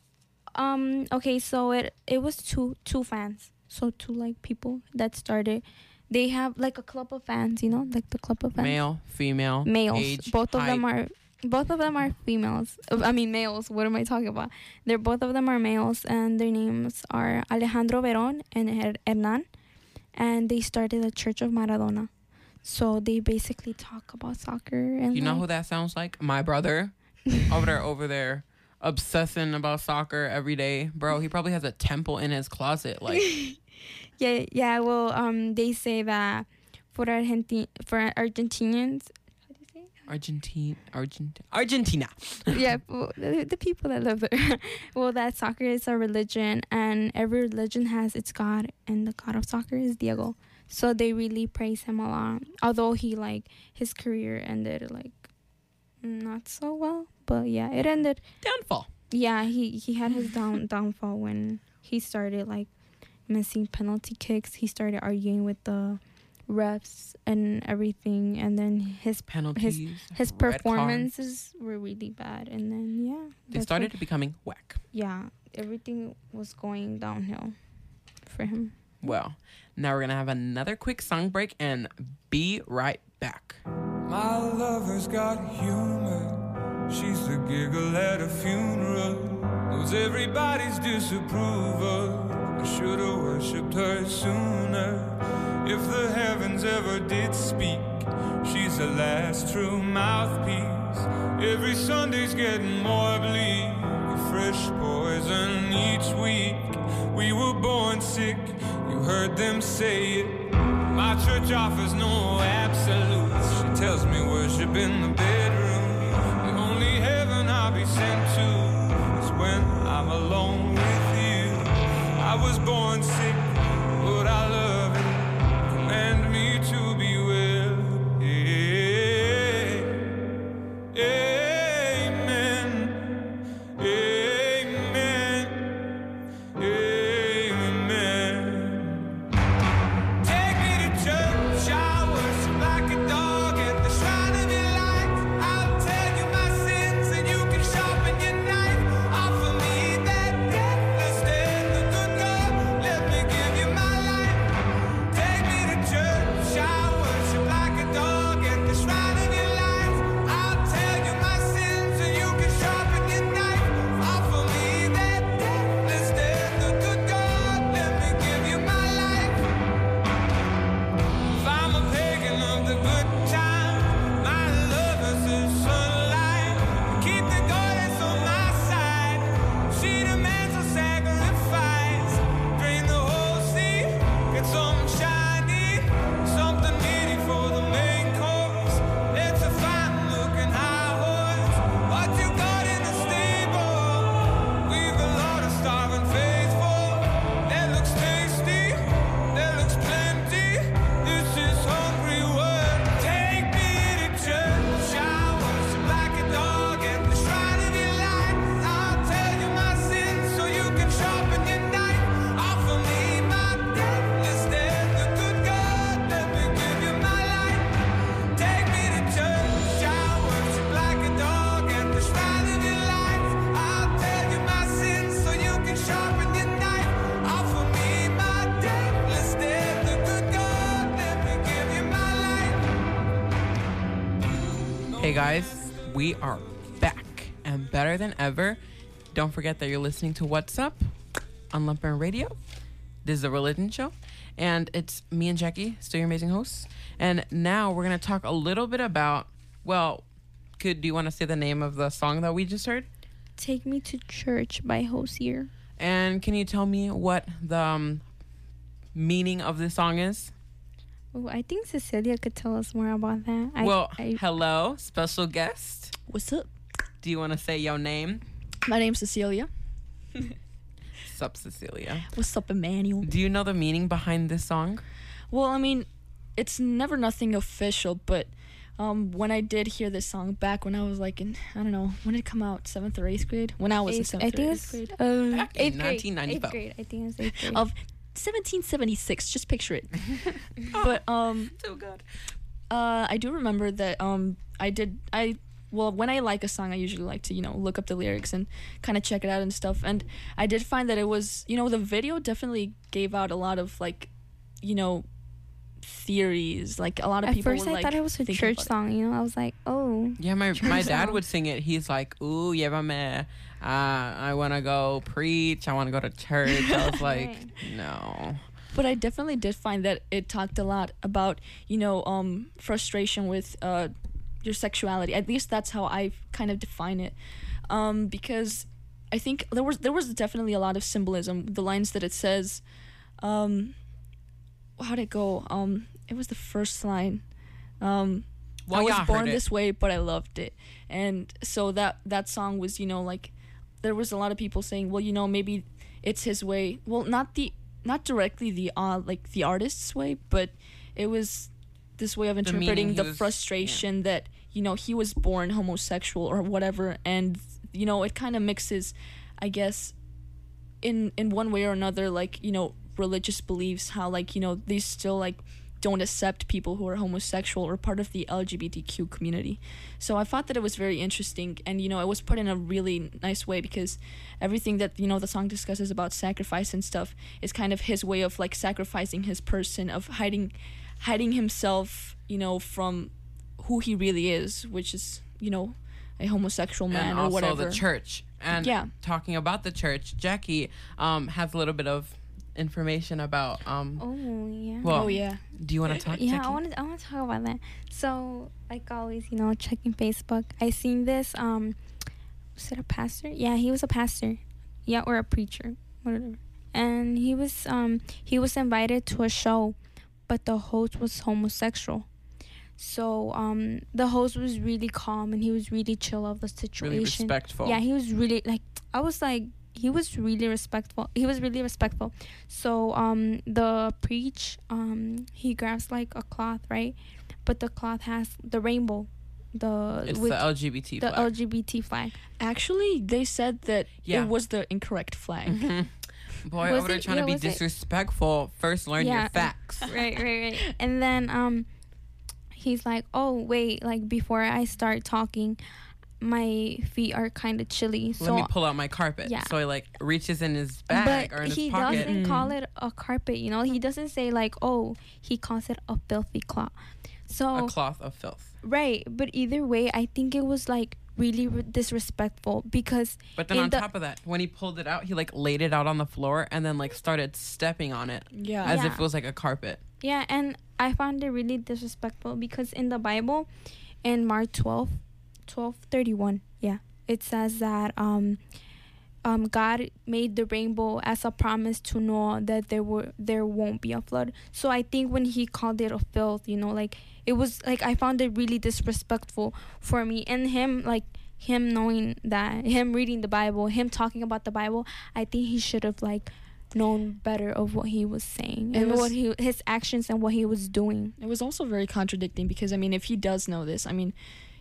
S4: um okay so it it was two two fans. So two like people that started. They have like a club of fans you know like the club of fans?
S2: Male, female,
S4: males.
S2: age,
S4: both of them are both of them are females i mean males what am i talking about they're both of them are males and their names are alejandro veron and Her- hernan and they started the church of maradona so they basically talk about soccer and
S2: You know
S4: like,
S2: who that sounds like? My brother. <laughs> over there, over there, obsessing about soccer every day. Bro, he probably has a temple in his closet. Like, <laughs>
S4: yeah yeah well um they say that for Argenti- for argentinians
S2: Argentine, Argent, Argentina.
S4: yeah, <laughs> well, the, the people that live there. <laughs> well, that soccer is a religion, and every religion has its god, and the god of soccer is Diego. So they really praise him a lot. Although he like his career ended like not so well, but yeah, it ended
S2: downfall.
S4: Yeah, he he had his down <laughs> downfall when he started like missing penalty kicks. He started arguing with the refs and everything, and then his
S2: Penalties,
S4: his his
S2: red cards.
S4: performances were really bad. And then yeah,
S2: They started
S4: what-
S2: becoming whack.
S4: yeah, everything was going downhill for him.
S2: Well, now we're gonna have another quick song break and be right back.
S23: My lover's got humor. She's the giggle at a funeral. Knows everybody's disapproval. I should've worshipped her sooner. If the heavens ever did speak, she's the last true mouthpiece. Every Sunday's getting more bleak. A fresh poison each week. We were born sick, you heard them say it. My church offers no absolutes. She tells me worship in the bedroom. When I'm alone with you. I was born sick, but I love it. Command me to be
S2: guys, we are back and better than ever. Don't forget that you're listening to What's Up on Lumpen Radio. This is a religion show, and it's me and Jackie, still your amazing hosts. And now we're gonna talk a little bit about. Well, could do you want to say the name of the song that we just heard?
S4: Take Me to Church by Hozier.
S2: And can you tell me what the um, meaning of the song is?
S4: Oh, I think Cecilia could tell us more about that. I,
S2: well,
S4: I,
S2: hello, special guest.
S24: What's up?
S2: Do you want to say your name?
S24: My name's Cecilia.
S2: Sup, Cecilia.
S24: What's up, Emmanuel?
S2: Do you know the meaning behind this song?
S24: Well, I mean, it's never nothing official, but um, when I did hear this song back when I was like in, I don't know, when did it come out? Seventh or eighth grade? When I was in
S4: Eighth-
S24: seventh
S4: I
S24: or
S4: think
S24: eighth
S4: it's
S24: grade.
S4: uh,
S2: Back in
S4: eighth grade.
S2: 1995.
S4: Eighth grade. I think it's eighth grade.
S24: Of 1776, just picture it. <laughs> but um
S2: so good.
S24: Uh, I do remember that um I did I well when I like a song I usually like to you know look up the lyrics and kind of check it out and stuff and I did find that it was you know the video definitely gave out a lot of like you know theories like a lot of
S4: At
S24: people
S4: first,
S24: were
S4: I
S24: like
S4: thought it was a
S24: thinking
S4: church
S24: about it.
S4: song. You know, I was like, oh.
S2: Yeah, my
S4: church
S2: my dad
S4: song.
S2: would sing it. He's like, oh yeah my llévame. Uh, I want to go preach. I want to go to church." I was like, <laughs> "No."
S24: but I definitely did find that it talked a lot about you know um frustration with uh your sexuality. At least that's how I kind of define it, um because I think there was there was definitely a lot of symbolism. The lines that it says, um, how'd it go? Um, it was the first line. Um,
S2: Well,
S24: I was born this way, but I loved it, and so that that song was you know like there was a lot of people saying, well, you know, maybe it's his way. Well, not the not directly the uh like the artist's way, but it was this way of interpreting
S2: he
S24: the
S2: was-
S24: frustration that you know he was born homosexual or whatever, and you know it kind of mixes, I guess, in in one way or another, like you know religious beliefs, how like you know they still like don't accept people who are homosexual or part of the LGBTQ community. So I thought that it was very interesting and you know it was put in a really nice way because everything that you know the song discusses about sacrifice and stuff is kind of his way of like sacrificing his person of hiding hiding himself, you know, from who he really is, which is, you know, a homosexual man
S2: and
S24: or
S2: also
S24: whatever.
S2: the church. And
S24: Yeah.
S2: talking about the church, Jackie um has a little bit of information about um.
S4: Oh yeah.
S2: Well,
S24: Oh, yeah.
S2: Do you want to talk?
S4: Yeah,
S2: Jackie?
S4: I want to. I want to talk about that. So, like always, you know, checking Facebook, I seen this. Um, was it a pastor? Yeah, he was a pastor. Yeah, or a preacher, whatever. And he was um he was invited to a show, but the host was homosexual. So um the host was really calm and he was really chill of the situation.
S2: really respectful.
S4: Yeah, he was really like I was like he was really respectful. He was really respectful. So um the preach um he grabs like a cloth, right? But the cloth has the rainbow. The
S2: It's
S4: with
S2: the LGBT
S4: the
S2: flag.
S4: LGBT flag.
S24: Actually, they said that
S2: Yeah.
S24: it was the incorrect flag.
S2: Mhm. <laughs> Boy,
S4: Was
S2: over there trying
S4: Yeah,
S2: to be
S4: was it?
S2: disrespectful. First, learn your facts. <laughs> <laughs>
S4: right, right, right. And then um he's like, "Oh, wait, like before I start talking, my feet are kind of chilly." So
S2: Let me pull out my carpet.
S4: Yeah.
S2: So he like reaches in his bag
S4: but
S2: or in his
S4: he doesn't mm. call it a carpet, you know. He doesn't say like, "Oh," he calls it a filthy cloth. So
S2: a cloth of filth.
S4: right, but either way, I think it was like really re- disrespectful because
S2: But then on
S4: the-
S2: top of that, when he pulled it out, he like laid it out on the floor and then like started stepping on it.
S24: Yeah.
S2: As if it was like a carpet.
S4: Yeah, and I found it really disrespectful because in the Bible, in Mark 12, 12 31, yeah, it says that um, um, God made the rainbow as a promise to Noah that there were there won't be a flood. So I think when he called it a filth, you know, like it was like I found it really disrespectful for me and him like him knowing that him reading the Bible, him talking about the Bible, I think he should have like known better of what he was saying and
S24: was-
S4: what he his actions and what he was doing.
S24: It was also very contradicting because I mean, if he does know this, I mean,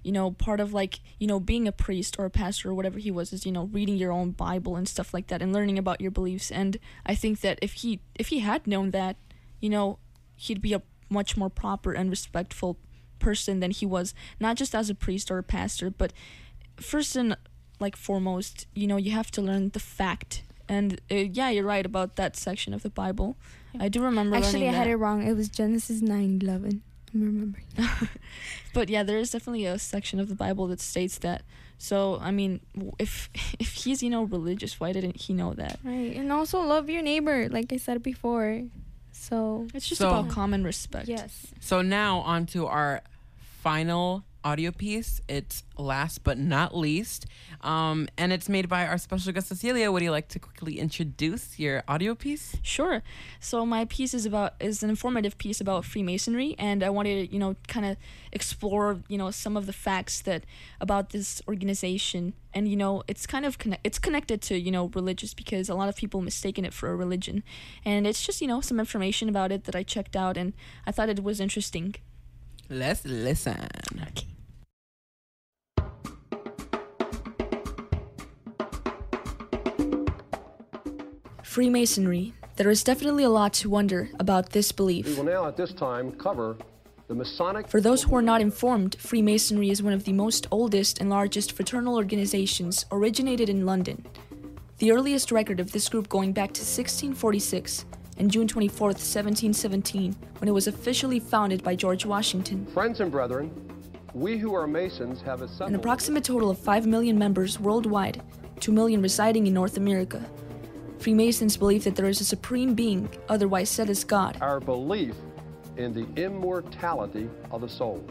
S24: you know, part of like you know being a priest or a pastor or whatever he was is you know reading your own Bible and stuff like that and learning about your beliefs. And I think that if he if he had known that, you know, he'd be a much more proper and respectful person than he was, not just as a priest or a pastor, but first and like foremost, you know, you have to learn the fact. And uh, yeah, you're right about that section of the Bible. I do remember
S4: Actually, I had
S24: that.
S4: it wrong. It was Genesis nine eleven. I'm remembering. <laughs>
S24: but yeah, there is definitely a section of the Bible that states that. So I mean, if <laughs> if he's you know religious, why didn't he know that?
S4: Right, and also love your neighbor, like I said before. So
S24: It's just
S2: So-
S24: about common respect.
S4: Yes.
S2: So now on to our final audio piece. It's last but not least, um, and it's made by our special guest Cecilia. Would you like to quickly introduce your audio piece?
S24: Sure. So my piece is about is an informative piece about Freemasonry, and I wanted to you know kind of explore you know some of the facts that about this organization, and you know it's kind of connect it's connected to you know religious because a lot of people mistaken it for a religion, and it's just you know some information about it that I checked out, and I thought it was interesting.
S2: Let's listen.
S24: Okay. Freemasonry. There is definitely a lot to wonder about this belief.
S25: We will now at this time cover the Masonic.
S24: For those who are not informed, Freemasonry is one of the most oldest and largest fraternal organizations originated in London. The earliest record of this group going back to 1646 and June 24, 1717, when it was officially founded by George Washington.
S25: Friends and brethren, we who are Masons have assembled...
S24: An approximate total of 5 million members worldwide, 2 million residing in North America. Freemasons believe that there is a supreme being, otherwise said as God.
S25: Our belief in the immortality of the soul.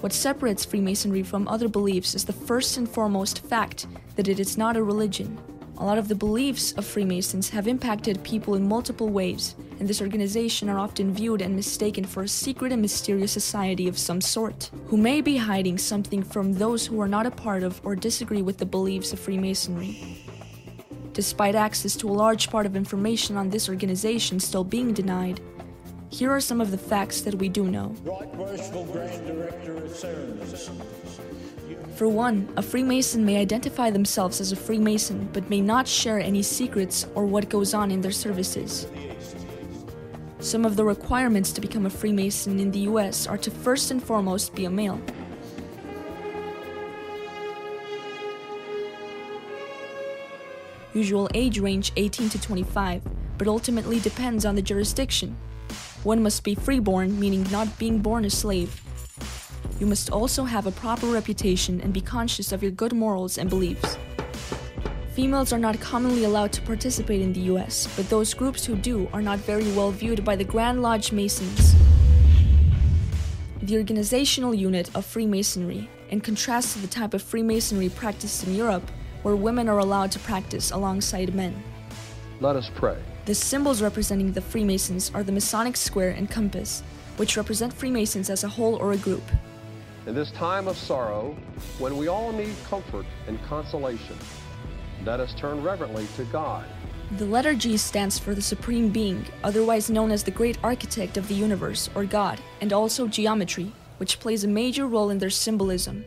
S24: What separates Freemasonry from other beliefs is the first and foremost fact that it is not a religion. A lot of the beliefs of Freemasons have impacted people in multiple ways, and this organization are often viewed and mistaken for a secret and mysterious society of some sort, who may be hiding something from those who are not a part of or disagree with the beliefs of Freemasonry. Despite access to a large part of information on this organization still being denied, here are some of the facts that we do know.
S26: Right Grand Director of Ceremonies.
S24: For one, a Freemason may identify themselves as a Freemason but may not share any secrets or what goes on in their services. Some of the requirements to become a Freemason in the US are to first and foremost be a male. Usual age range 18 to 25, but ultimately depends on the jurisdiction. One must be freeborn, meaning not being born a slave. You must also have a proper reputation and be conscious of your good morals and beliefs. Females are not commonly allowed to participate in the US, but those groups who do are not very well viewed by the Grand Lodge Masons. The organizational unit of Freemasonry, in contrast to the type of Freemasonry practiced in Europe, where women are allowed to practice alongside men.
S25: Let us pray.
S24: The symbols representing the Freemasons are the Masonic square and compass, which represent Freemasons as a whole or a group.
S25: In this time of sorrow, when we all need comfort and consolation, let us turn reverently to God.
S24: The letter G stands for the Supreme Being, otherwise known as the Great Architect of the Universe, or God, and also geometry, which plays a major role in their symbolism.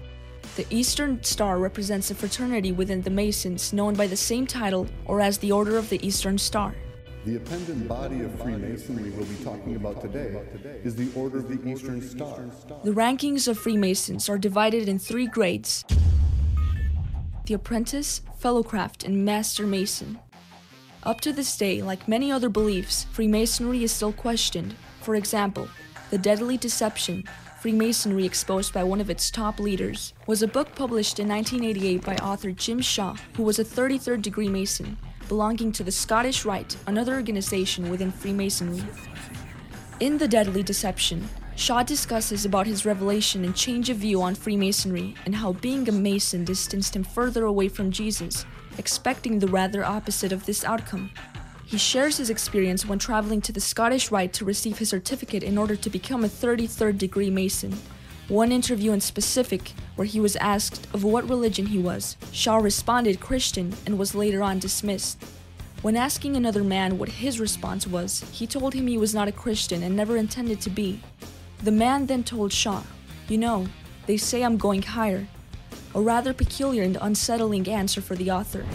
S24: The Eastern Star represents a fraternity within the Masons known by the same title or as the Order of the Eastern Star.
S27: The appendant body of Freemasonry we'll be talking about today is the Order of the Eastern Star.
S24: The rankings of Freemasons are divided in three grades the Apprentice, Fellowcraft, and Master Mason. Up to this day, like many other beliefs, Freemasonry is still questioned. For example, The Deadly Deception, Freemasonry exposed by one of its top leaders, was a book published in 1988 by author Jim Shaw, who was a 33rd degree Mason, belonging to the Scottish Rite, another organization within Freemasonry. In The Deadly Deception, Shaw discusses about his revelation and change of view on Freemasonry and how being a Mason distanced him further away from Jesus, expecting the rather opposite of this outcome. He shares his experience when traveling to the Scottish Rite to receive his certificate in order to become a 33rd degree Mason. One interview in specific, where he was asked of what religion he was, Shaw responded Christian and was later on dismissed. When asking another man what his response was, he told him he was not a Christian and never intended to be. The man then told Shaw, You know, they say I'm going higher. A rather peculiar and unsettling answer for the author.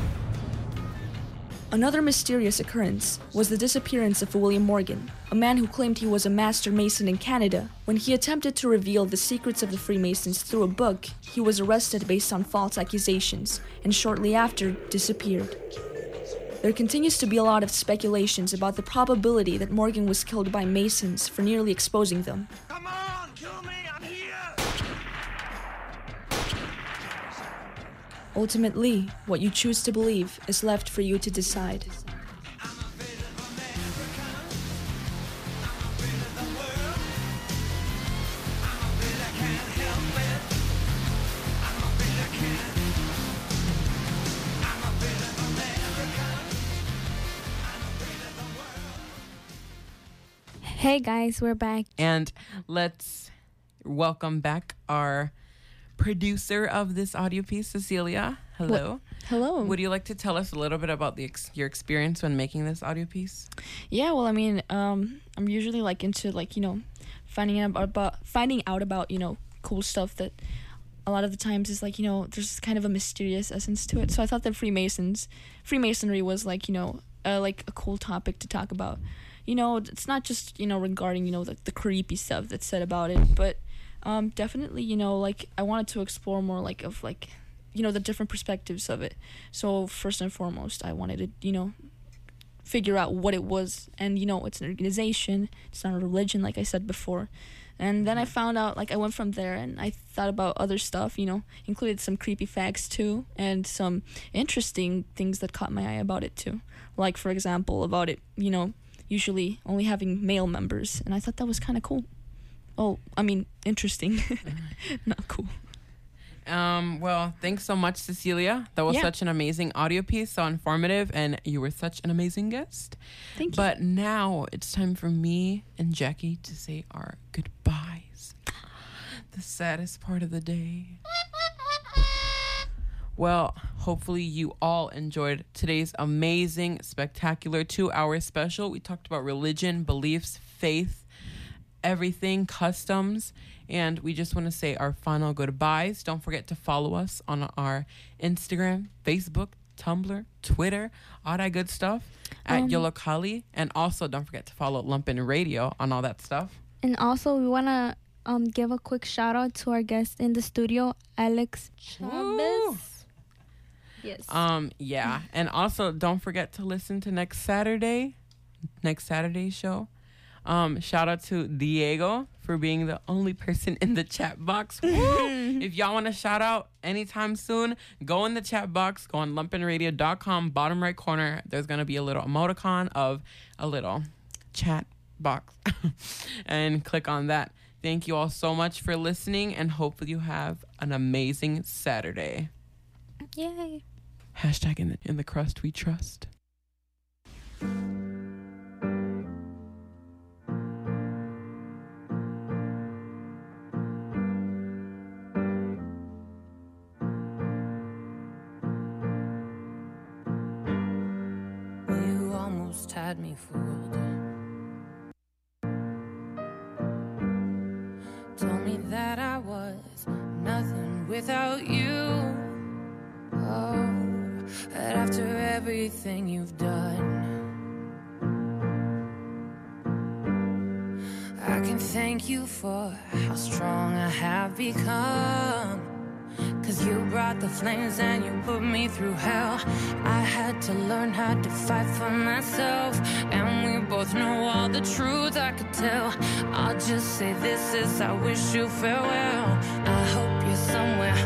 S24: Another mysterious occurrence was the disappearance of William Morgan, a man who claimed he was a master mason in Canada. When he attempted to reveal the secrets of the Freemasons through a book, he was arrested based on false accusations and shortly after disappeared. There continues to be a lot of speculations about the probability that Morgan was killed by Masons for nearly exposing them.
S16: Come on!
S24: Ultimately, what you choose to believe is left for you to decide.
S4: Hey guys, we're back.
S2: And let's welcome back our producer of this audio piece, Cecilia. Hello.
S24: Hello.
S2: Would you like to tell us a little bit about the ex- your experience when making this audio piece?
S24: Yeah, well, I mean, um, I'm usually like into like you know, finding out about finding out about you know cool stuff that a lot of the times is like you know there's kind of a mysterious essence to it. So I thought that Freemasons, Freemasonry was like you know uh, like a cool topic to talk about. You know, it's not just you know regarding you know the, the creepy stuff that's said about it, but um, definitely you know like I wanted to explore more like of like you know the different perspectives of it. So first and foremost, I wanted to you know figure out what it was and you know it's an organization it's not a religion like i said before. And then i found out like i went from there and i thought about other stuff you know included some creepy facts too and some interesting things that caught my eye about it too. Like for example about it you know usually only having male members and i thought that was kind of cool oh i mean interesting <laughs> not cool
S2: Um, well, thanks so much, Cecilia. That was
S24: Yeah.
S2: such an amazing audio piece, so informative, and you were such an amazing guest.
S24: Thank you.
S2: But now it's time for me and Jackie to say our goodbyes. The saddest part of the day. Well, hopefully you all enjoyed today's amazing, spectacular two hour special. We talked about religion, beliefs, faith, everything, customs, and we just want to say our final goodbyes. Don't forget to follow us on our Instagram, Facebook, Tumblr, Twitter, all that good stuff at
S4: Um,
S2: Yollocalli. And also don't forget to follow Lumpen Radio on all that stuff.
S4: And also, we want to um, give a quick shout out to our guest in the studio, Alex Chavez. Yes.
S2: Um, yeah. And also don't forget to listen to next Saturday, next Saturday's show. Um, shout out to Diego for being the only person in the chat box. <laughs> If y'all want to shout out anytime soon, go in the chat box, go on lumpenradio.com, bottom right corner. There's going to be a little emoticon of a little chat box <laughs> and click on that. Thank you all so much for listening and hopefully you have an amazing Saturday.
S4: Yay.
S2: Hashtag in the, in the crust we trust.
S28: Had me fooled. Told me that I was nothing without you. Oh, but after everything you've done, I can thank you for how strong I have become. Cause you brought the flames and you put me through hell. I had to learn how to fight for myself. And we both know all the truth I could tell. I'll just say this is I wish you farewell. I hope you're somewhere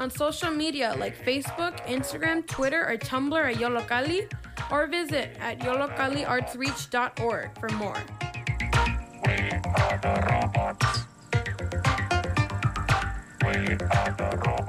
S1: on social media like Facebook, Instagram, Twitter, or Tumblr at Yollocalli, or visit at yollocalliartsreach.org for more. We are the robots. We are the robots.